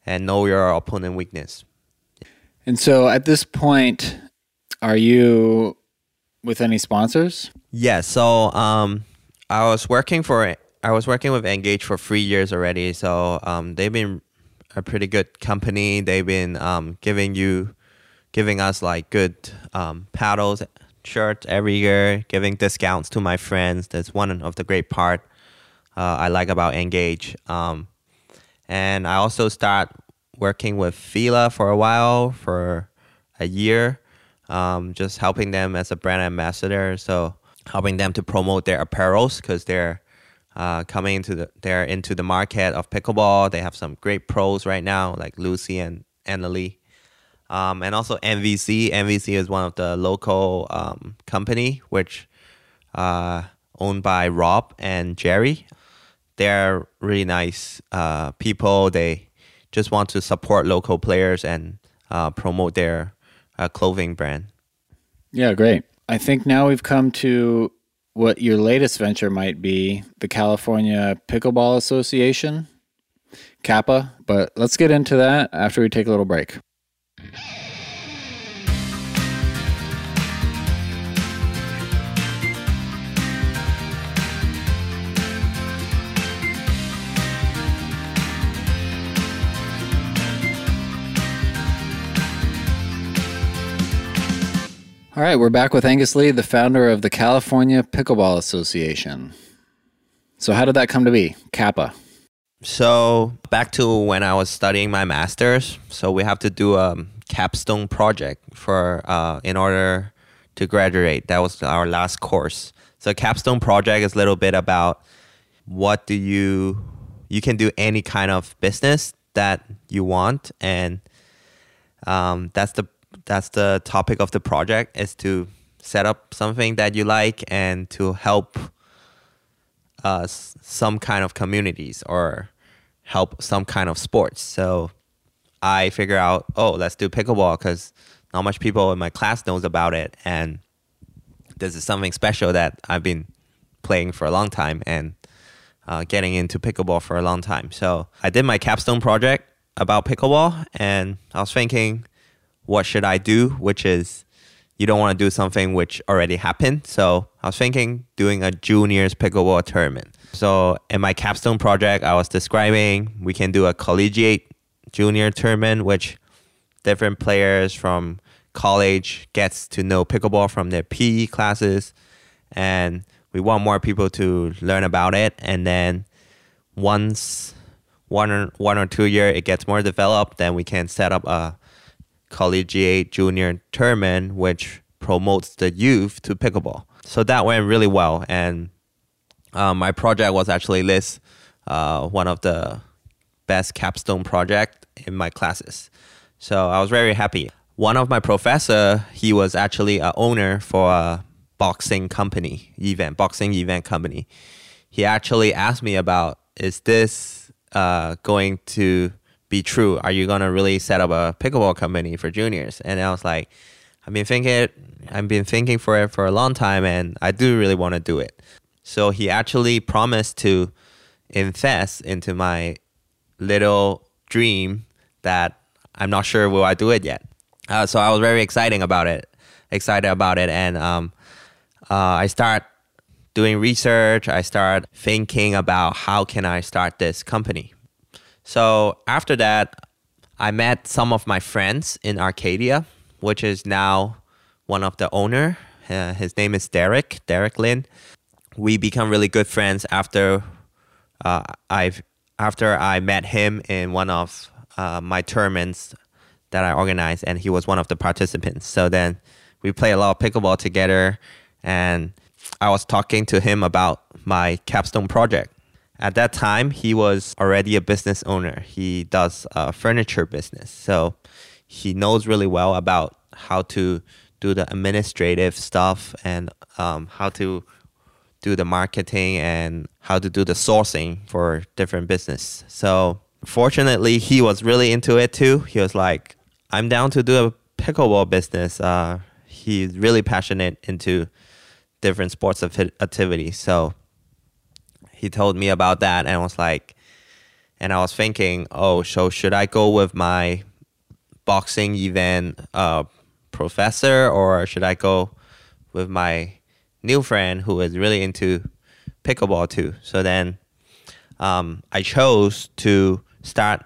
and know your opponent weakness. And so at this point, are you with any sponsors? Yeah. So um, I was working for I was working with Engage for three years already. So um, they've been a pretty good company. They've been um, giving you giving us like good um, paddles, shirts every year, giving discounts to my friends. That's one of the great part uh, I like about Engage. Um, and I also start working with Fila for a while, for a year, um, just helping them as a brand ambassador. So helping them to promote their apparels because they're uh, coming into the they're into the market of pickleball. They have some great pros right now, like Lucy and Annalie. Um, and also MVC. MVC is one of the local um, company which uh, owned by Rob and Jerry. They're really nice uh, people. They just want to support local players and uh, promote their uh, clothing brand. Yeah, great. I think now we've come to what your latest venture might be the California Pickleball Association, CAPA. But let's get into that after we take a little break. All right, we're back with Angus Lee, the founder of the California Pickleball Association. So, how did that come to be, CAPA? So, back to when I was studying my master's, so we have to do a capstone project for uh, in order to graduate. That was our last course. So, capstone project is a little bit about what do you you can do any kind of business that you want, and um, that's the that's the topic of the project is to set up something that you like and to help uh, some kind of communities or help some kind of sports. So I figure out, oh, let's do pickleball because not much people in my class knows about it, and this is something special that I've been playing for a long time and uh, getting into pickleball for a long time. So I did my capstone project about pickleball, and I was thinking what should I do, which is you don't want to do something which already happened. So I was thinking doing a juniors pickleball tournament. So in my capstone project, I was describing we can do a collegiate junior tournament, which different players from college gets to know pickleball from their PE classes, and we want more people to learn about it. And then once one or one or two year it gets more developed, then we can set up a collegiate junior tournament, which promotes the youth to pickleball. So that went really well, and um, my project was actually list uh, one of the best capstone project in my classes. So I was very happy. One of my professor, he was actually a owner for a boxing company event, boxing event company. He actually asked me about is this uh, going to be true. Are you gonna really set up a pickleball company for juniors? And I was like, I've been thinking, I've been thinking for it for a long time, and I do really want to do it. So he actually promised to invest into my little dream that I'm not sure will I do it yet. Uh, so I was very exciting about it, excited about it, and um, uh, I start doing research. I start thinking about how can I start this company. So after that, I met some of my friends in Arcadia, which is now one of the owner. Uh, his name is Derek, Derek Lin. We become really good friends after uh, I've after I met him in one of uh, my tournaments that I organized, and he was one of the participants. So then we play a lot of pickleball together, and I was talking to him about my capstone project at that time, he was already a business owner. He does a furniture business. So he knows really well about how to do the administrative stuff and um, how to do the marketing and how to do the sourcing for different business. So fortunately, he was really into it too. He was like, "I'm down to do a pickleball business." Uh, he's really passionate into different sports activities. So he told me about that and I was like, and I was thinking, oh, so should I go with my boxing event uh, professor or should I go with my new friend who is really into pickleball too? So then um, I chose to start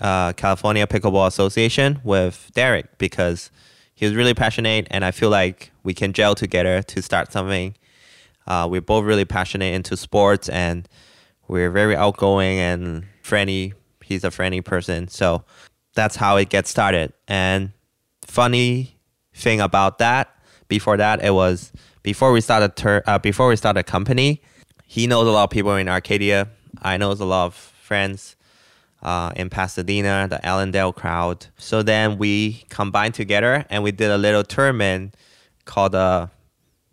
uh, California Pickleball Association with Derek because he was really passionate, and I feel like we can gel together to start something. Uh, we're both really passionate into sports, and we're very outgoing and friendly. He's a friendly person, so that's how it gets started. And funny thing about that, before that, it was before we started ter- uh, before we started a company. He knows a lot of people in Arcadia. I knows a lot of friends uh, in Pasadena, the Allendale crowd. So then we combined together and we did a little tournament called the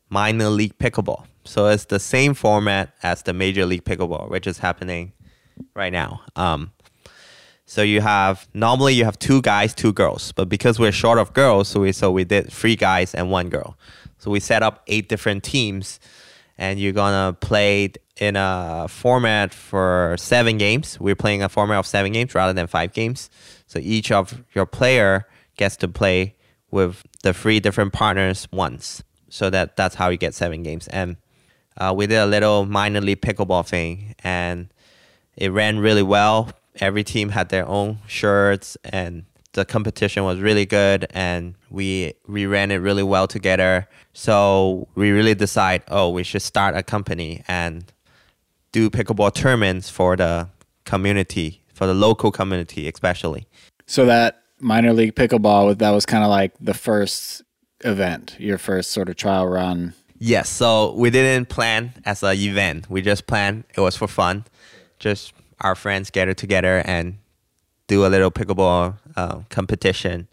Minor League Pickleball. So it's the same format as the Major League Pickleball, which is happening right now. Um, so you have normally you have two guys, two girls, but because we're short of girls, so we so we did three guys and one girl. So we set up eight different teams, and you're gonna play in a format for seven games. We're playing a format of seven games rather than five games. So each of your player gets to play with the three different partners once. So that that's how you get seven games. And uh, we did a little minor league pickleball thing, and it ran really well. Every team had their own shirts, and the competition was really good, and we we ran it really well together. So we really decide, oh, we should start a company and do pickleball tournaments for the community, for the local community especially. So that minor league pickleball that was kind of like the first event, your first sort of trial run. Yes, so we didn't plan as an event. We just planned it was for fun. Just our friends gather together and do a little pickleball uh, competition.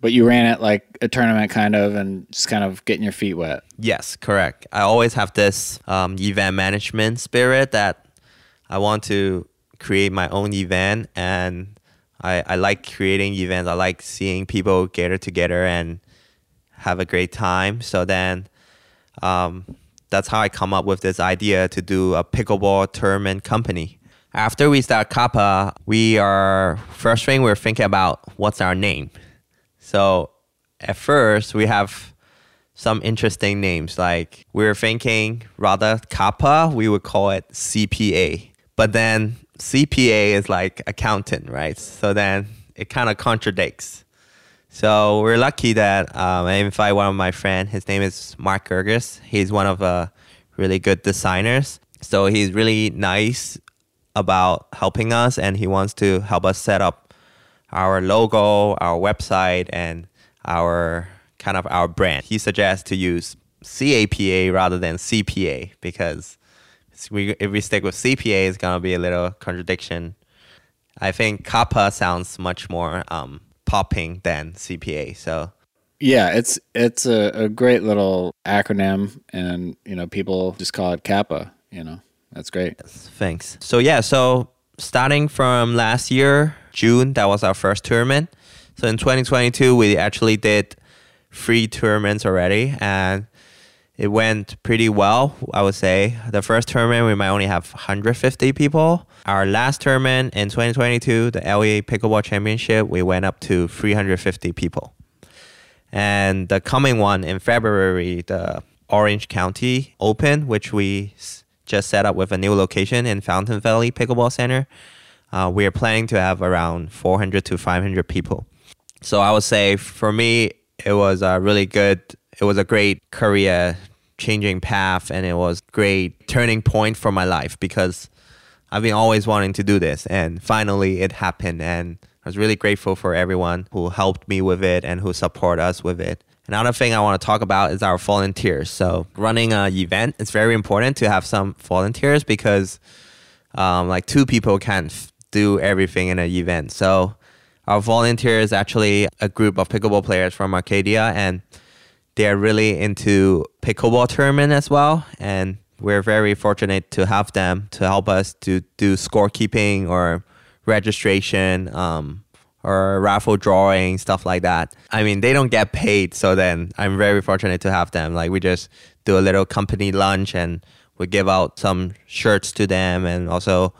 But you ran it like a tournament kind of and just kind of getting your feet wet. Yes, correct. I always have this um, event management spirit that I want to create my own event and I, I like creating events. I like seeing people gather together and have a great time. So then um, that's how I come up with this idea to do a pickleball tournament company. After we start CAPA, we are first thing we're thinking about what's our name. So at first, we have some interesting names. Like we were thinking rather CAPA, we would call it CPA. But then CPA is like accountant, right? So then it kind of contradicts. So we're lucky that um, I invite one of my friends. His name is Mark Gerges. He's one of uh, really good designers. So he's really nice about helping us, and he wants to help us set up our logo, our website, and our kind of our brand. He suggests to use CAPA rather than CPA because if we stick with CPA, it's gonna be a little contradiction. I think CAPA sounds much more um, popping than CPA. So yeah, it's it's a, a great little acronym, and you know people just call it CAPA. You know that's great. Yes, thanks. So yeah, so starting from last year, June, that was our first tournament. So in 2022, we actually did three tournaments already, and it went pretty well, I would say. The first tournament, we might only have 150 people. Our last tournament in 2022, the LA Pickleball Championship, we went up to 350 people. And the coming one in February, the Orange County Open, which we just set up with a new location in Fountain Valley Pickleball Center. Uh, we are planning to have around 400 to 500 people. So I would say for me, it was a really good, it was a great career changing path and it was great turning point for my life because I've been always wanting to do this and finally it happened and I was really grateful for everyone who helped me with it and who support us with it. Another thing I want to talk about is our volunteers. So running an event, it's very important to have some volunteers because um, like two people can't do everything in an event. So our volunteers actually a group of pickleball players from Arcadia and they're really into pickleball tournament as well. And we're very fortunate to have them to help us to do scorekeeping or registration um, or raffle drawing, stuff like that. I mean, they don't get paid. So then I'm very fortunate to have them. Like we just do a little company lunch and we give out some shirts to them and also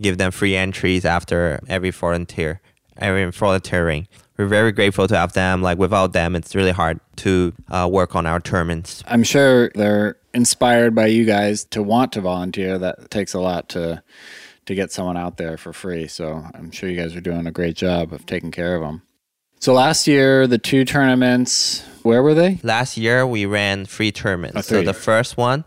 give them free entries after every volunteer, every volunteering. We're very grateful to have them. Like without them, it's really hard to uh, work on our tournaments. I'm sure they're inspired by you guys to want to volunteer. That takes a lot to to get someone out there for free. So I'm sure you guys are doing a great job of taking care of them. So last year, the two tournaments, where were they? Last year, we ran three tournaments. Oh, so the first one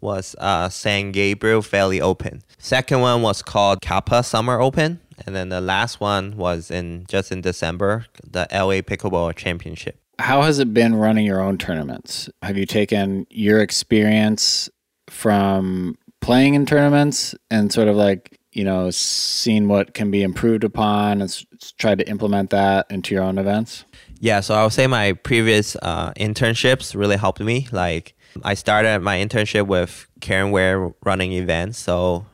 was uh, San Gabriel Valley Open. Second one was called CAPA Summer Open, and then the last one was in just in December, the LA Pickleball Championship. How has it been running your own tournaments? Have you taken your experience from playing in tournaments and sort of like, you know, seen what can be improved upon and s- tried to implement that into your own events? Yeah, so I would say my previous uh, internships really helped me. Like I started my internship with Karen Ware running events. So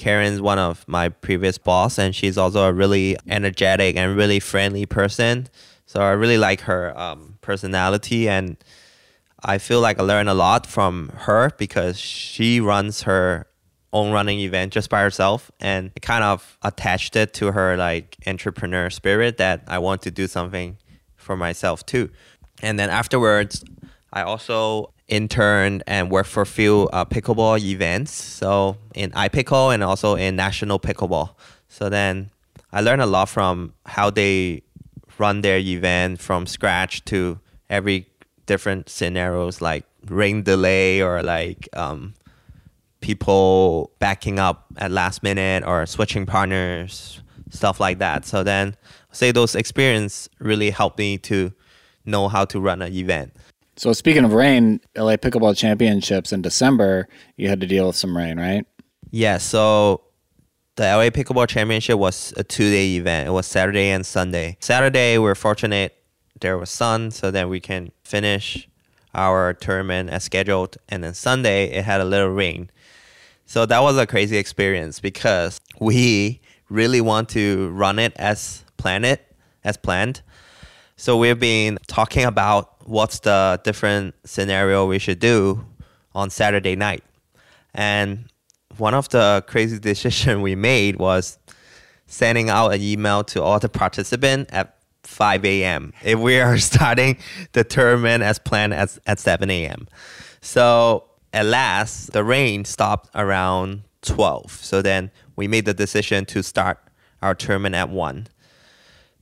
Karen's one of my previous boss, and she's also a really energetic and really friendly person. So I really like her um, personality, and I feel like I learned a lot from her because she runs her own running event just by herself and it kind of attached it to her like entrepreneur spirit that I want to do something for myself too. And then afterwards, I also interned and worked for a few uh, pickleball events. So in iPickle and also in National Pickleball. So then I learned a lot from how they run their event from scratch to every different scenarios like rain delay or like um, people backing up at last minute or switching partners, stuff like that. So then, say those experience really helped me to know how to run an event. So speaking of rain, LA Pickleball Championships in December, you had to deal with some rain, right? Yeah, so the LA Pickleball Championship was a two day event. It was Saturday and Sunday. Saturday, we are fortunate there was sun, so then we can finish our tournament as scheduled. And then Sunday, it had a little rain. So that was a crazy experience because we really want to run it as planned, it, as planned. So we've been talking about what's the different scenario we should do on Saturday night. And one of the crazy (laughs) decision we made was sending out an email to all the participants at 5 a.m. if we are (laughs) starting the tournament as planned as, at 7 a.m. So at last, the rain stopped around 12. So then we made the decision to start our tournament at 1.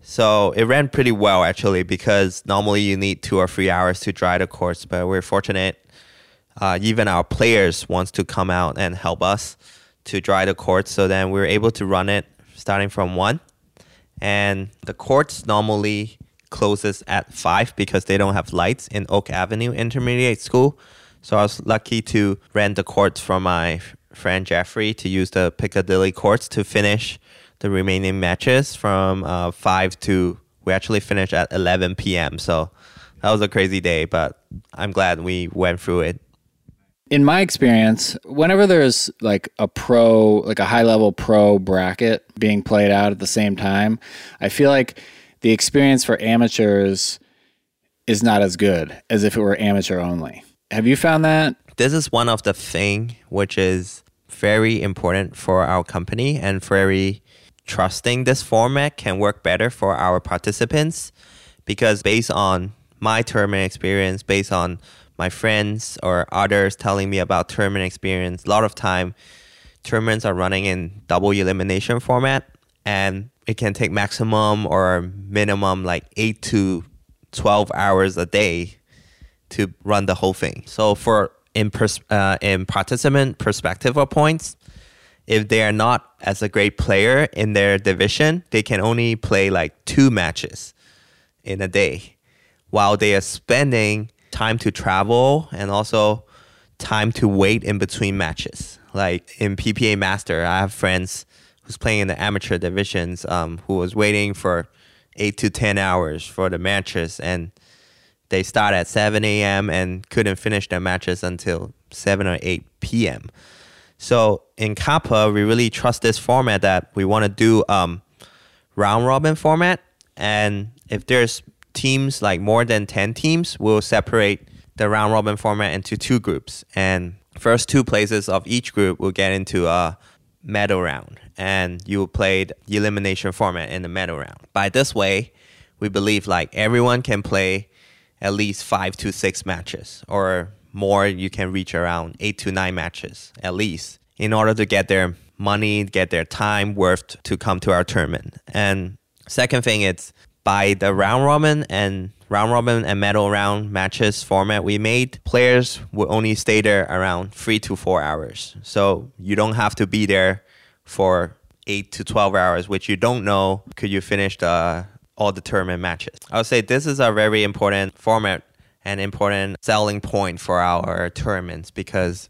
So it ran pretty well actually because normally you need two or three hours to dry the course, but we're fortunate. Uh, even our players wants to come out and help us to dry the courts. So then we were able to run it starting from one, and the courts normally closes at five because they don't have lights in Oak Avenue Intermediate School. So I was lucky to rent the courts from my friend Jeffrey to use the Piccadilly courts to finish the remaining matches from uh, 5 to we actually finished at 11 p.m. So that was a crazy day, but I'm glad we went through it. In my experience, whenever there's like a pro, like a high level pro bracket being played out at the same time, I feel like the experience for amateurs is not as good as if it were amateur only. Have you found that? This is one of the thing which is very important for our company and very trusting this format can work better for our participants because based on my tournament experience, based on my friends or others telling me about tournament experience, a lot of time tournaments are running in double elimination format and it can take maximum or minimum like 8 to 12 hours a day to run the whole thing. So for in pers- uh, in participant perspective of points, if they are not as a great player in their division, they can only play like two matches in a day, while they are spending time to travel and also time to wait in between matches. Like in PPA Master, I have friends who's playing in the amateur divisions um, who was waiting for eight to ten hours for the matches and they start at 7 a.m. and couldn't finish their matches until 7 or 8 p.m. So in CAPA, we really trust this format that we want to do um, round robin format. And if there's teams like more than 10 teams, we'll separate the round robin format into two groups. And first two places of each group will get into a medal round. And you will play the elimination format in the medal round. By this way, we believe like everyone can play at least five to six matches or more you can reach around eight to nine matches at least in order to get their money get their time worth to come to our tournament and second thing it's by the round robin and round robin and medal round matches format we made players will only stay there around three to four hours so you don't have to be there for eight to 12 hours which you don't know could you finish the all the tournament matches. I would say this is a very important format and important selling point for our tournaments because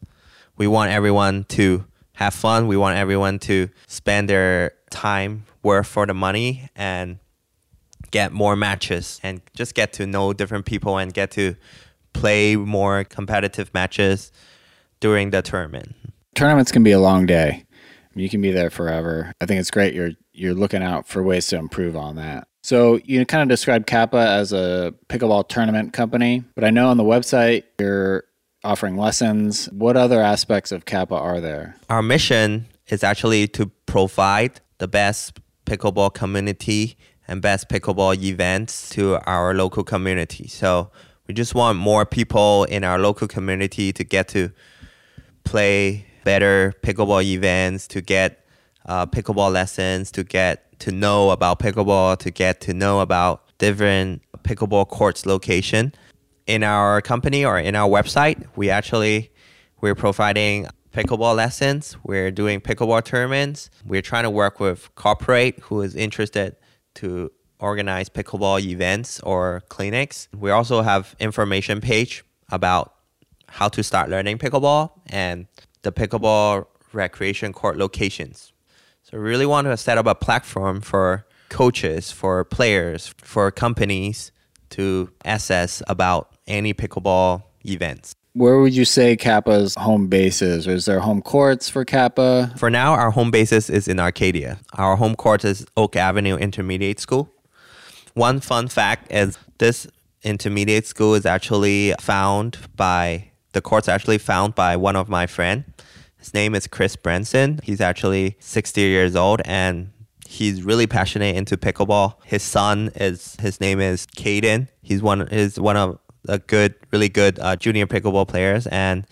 we want everyone to have fun. We want everyone to spend their time worth for the money and get more matches and just get to know different people and get to play more competitive matches during the tournament. Tournaments can be a long day. You can be there forever. I think it's great you're you're looking out for ways to improve on that. So you kind of described CAPA as a pickleball tournament company, but I know on the website you're offering lessons. What other aspects of CAPA are there? Our mission is actually to provide the best pickleball community and best pickleball events to our local community. So we just want more people in our local community to get to play better pickleball events, to get uh, pickleball lessons, to get to know about pickleball, to get to know about different pickleball courts location. In our company or in our website, we actually we're providing pickleball lessons. We're doing pickleball tournaments. We're trying to work with corporate who is interested to organize pickleball events or clinics. We also have information page about how to start learning pickleball and the pickleball recreation court locations. So we really want to set up a platform for coaches, for players, for companies to assess about any pickleball events. Where would you say CAPA's home base is? Or is there home courts for CAPA? For now, our home basis is in Arcadia. Our home court is Oak Avenue Intermediate School. One fun fact is this intermediate school is actually found by the court's actually found by one of my friend his name is Chris Branson. He's actually 60 years old and he's really passionate into pickleball. His son is his name is Caden. He's one is one of a good, really good uh, junior pickleball players, and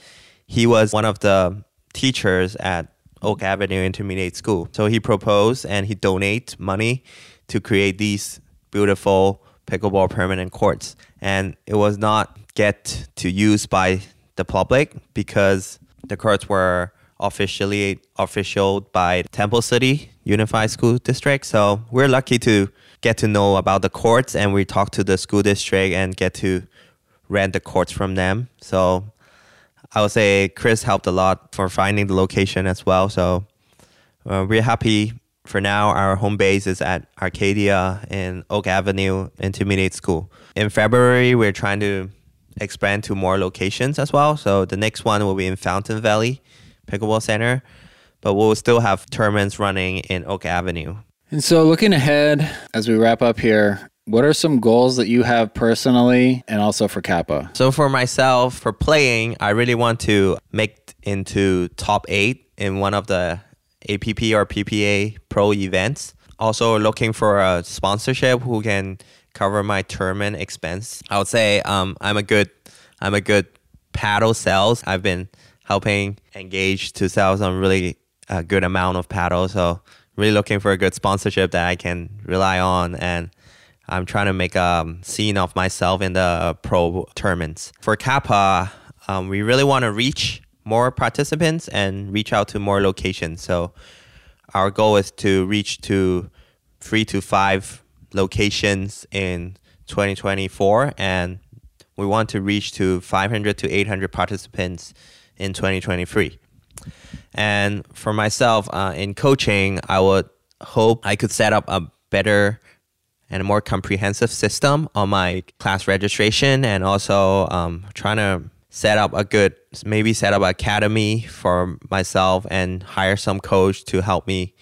he was one of the teachers at Oak Avenue Intermediate School. So he proposed and he donate money to create these beautiful pickleball permanent courts, and it was not get to use by the public because the courts were officially official by Temple City Unified School District. So we're lucky to get to know about the courts and we talk to the school district and get to rent the courts from them. So I would say Chris helped a lot for finding the location as well. So uh, we're happy for now. Our home base is at Arcadia in Oak Avenue Intermediate School. In February, we're trying to expand to more locations as well. So the next one will be in Fountain Valley Pickleball Center, but we'll still have tournaments running in Oak Avenue. And so, looking ahead as we wrap up here, what are some goals that you have personally and also for CAPA? So, for myself, for playing, I really want to make into top eight in one of the APP or PPA pro events. Also, looking for a sponsorship who can cover my tournament expense. I would say um, I'm a good I'm a good paddle sales. I've been helping engage to sell some really uh, good amount of paddles. So really looking for a good sponsorship that I can rely on and I'm trying to make a scene of myself in the pro tournaments. For CAPA, um, we really want to reach more participants and reach out to more locations. So our goal is to reach to three to five locations in 2024 and we want to reach to 500 to 800 participants in 2023. And for myself, uh, in coaching, I would hope I could set up a better and a more comprehensive system on my class registration and also um, trying to set up a good maybe set up an academy for myself and hire some coach to help me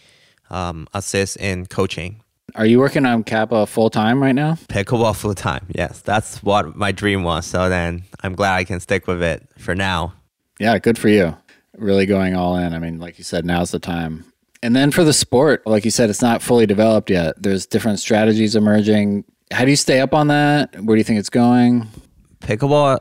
um, assist in coaching Are you working on CAPA full time right now? pickleball full time yes that's what my dream was so then i'm glad i can stick with it for now Yeah, good for you. Really going all in. I mean, like you said, now's the time. And then for the sport, like you said, it's not fully developed yet. There's different strategies emerging. How do you stay up on that? Where do you think it's going? pickleball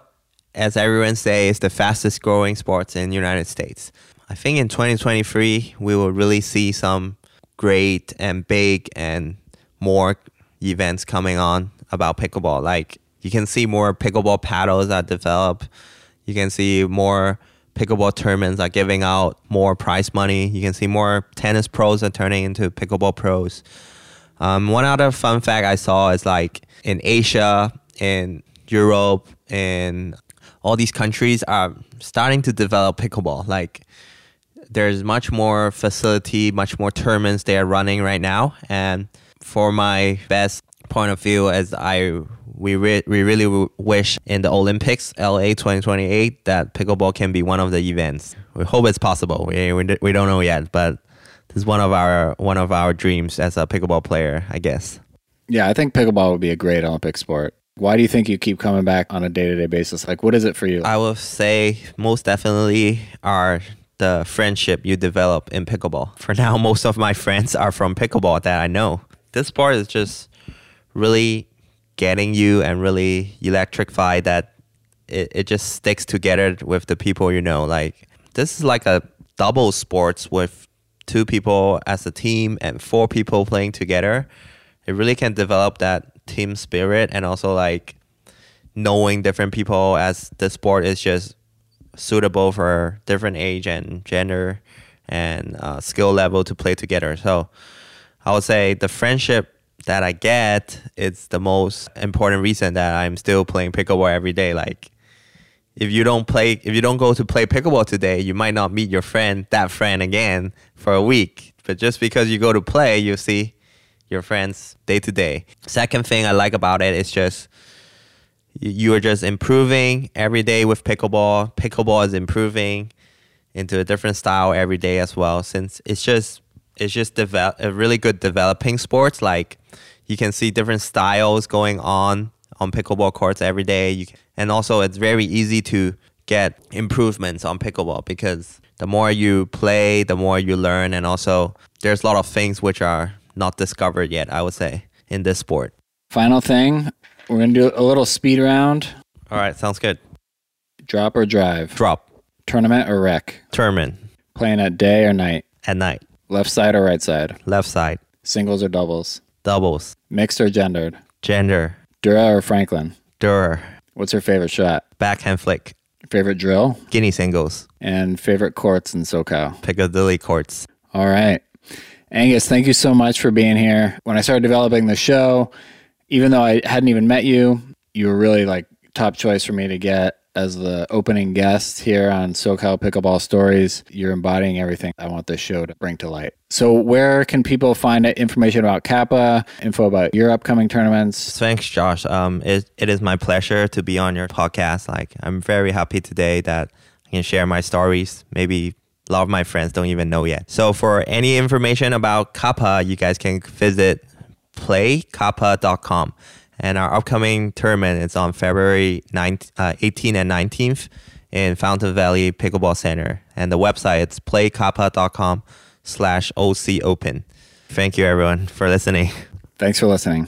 as everyone say is the fastest growing sports in the united states i think in 2023 we will really see some great and big and more events coming on about pickleball like you can see more pickleball paddles that develop you can see more pickleball tournaments are giving out more prize money you can see more tennis pros are turning into pickleball pros um, one other fun fact I saw is like in Asia, in Europe, in all these countries are starting to develop pickleball. Like there's much more facility, much more tournaments they are running right now. And for my best point of view, as I we re- we really w- wish in the Olympics, LA 2028, that pickleball can be one of the events. We hope it's possible. We we, we don't know yet, but this is one of our one of our dreams as a pickleball player, I guess. Yeah, I think pickleball would be a great Olympic sport. Why do you think you keep coming back on a day to day basis? Like, what is it for you? I will say most definitely are the friendship you develop in pickleball. For now, (laughs) most of my friends are from pickleball that I know. This sport is just really getting you and really electrify that it, it just sticks together with the people you know. Like this is like a double sports with two people as a team and four people playing together. It really can develop that team spirit and also like knowing different people as the sport is just suitable for different age and gender and uh, skill level to play together. So I would say the friendship that I get it's the most important reason that I'm still playing pickleball every day. Like if you don't play if you don't go to play pickleball today, you might not meet your friend, that friend again for a week. But just because you go to play, you see your friends day to day. Second thing I like about it is just you- are just improving every day with pickleball. Pickleball is improving into a different style every day as well. Since it's just it's just develop a really good developing sports. Like you can see different styles going on on pickleball courts every day. You can, and also it's very easy to get improvements on pickleball because the more you play, the more you learn, and also there's a lot of things which are not discovered yet. I would say in this sport. Final thing, we're going to do a little speed round All right, sounds good. drop or drive, Drop tournament or rec, tournament playing at day or night, at night, left side or right side, left side, singles or doubles, doubles, mixed or gendered, gender, Dura or Franklin. dur, What's your favorite shot? backhand flick, Favorite drill? skinny singles, And favorite courts in SoCal? Piccadilly courts. All right. Angus, thank you so much for being here. When I started developing the show, even though I hadn't even met you, you were really like top choice for me to get as the opening guest here on SoCal Pickleball Stories. You're embodying everything I want this show to bring to light. So, where can people find information about CAPA, info about your upcoming tournaments? Thanks, Josh. Um, it, it is my pleasure to be on your podcast. Like, I'm very happy today that I can share my stories. Maybe a lot of my friends don't even know yet. So, for any information about CAPA, you guys can visit playcapa.com. And our upcoming tournament is on February 9th, uh, 18th and 19th in Fountain Valley Pickleball Center. And the website is playcapa.com slash OC Open. Thank you, everyone, for listening. Thanks for listening.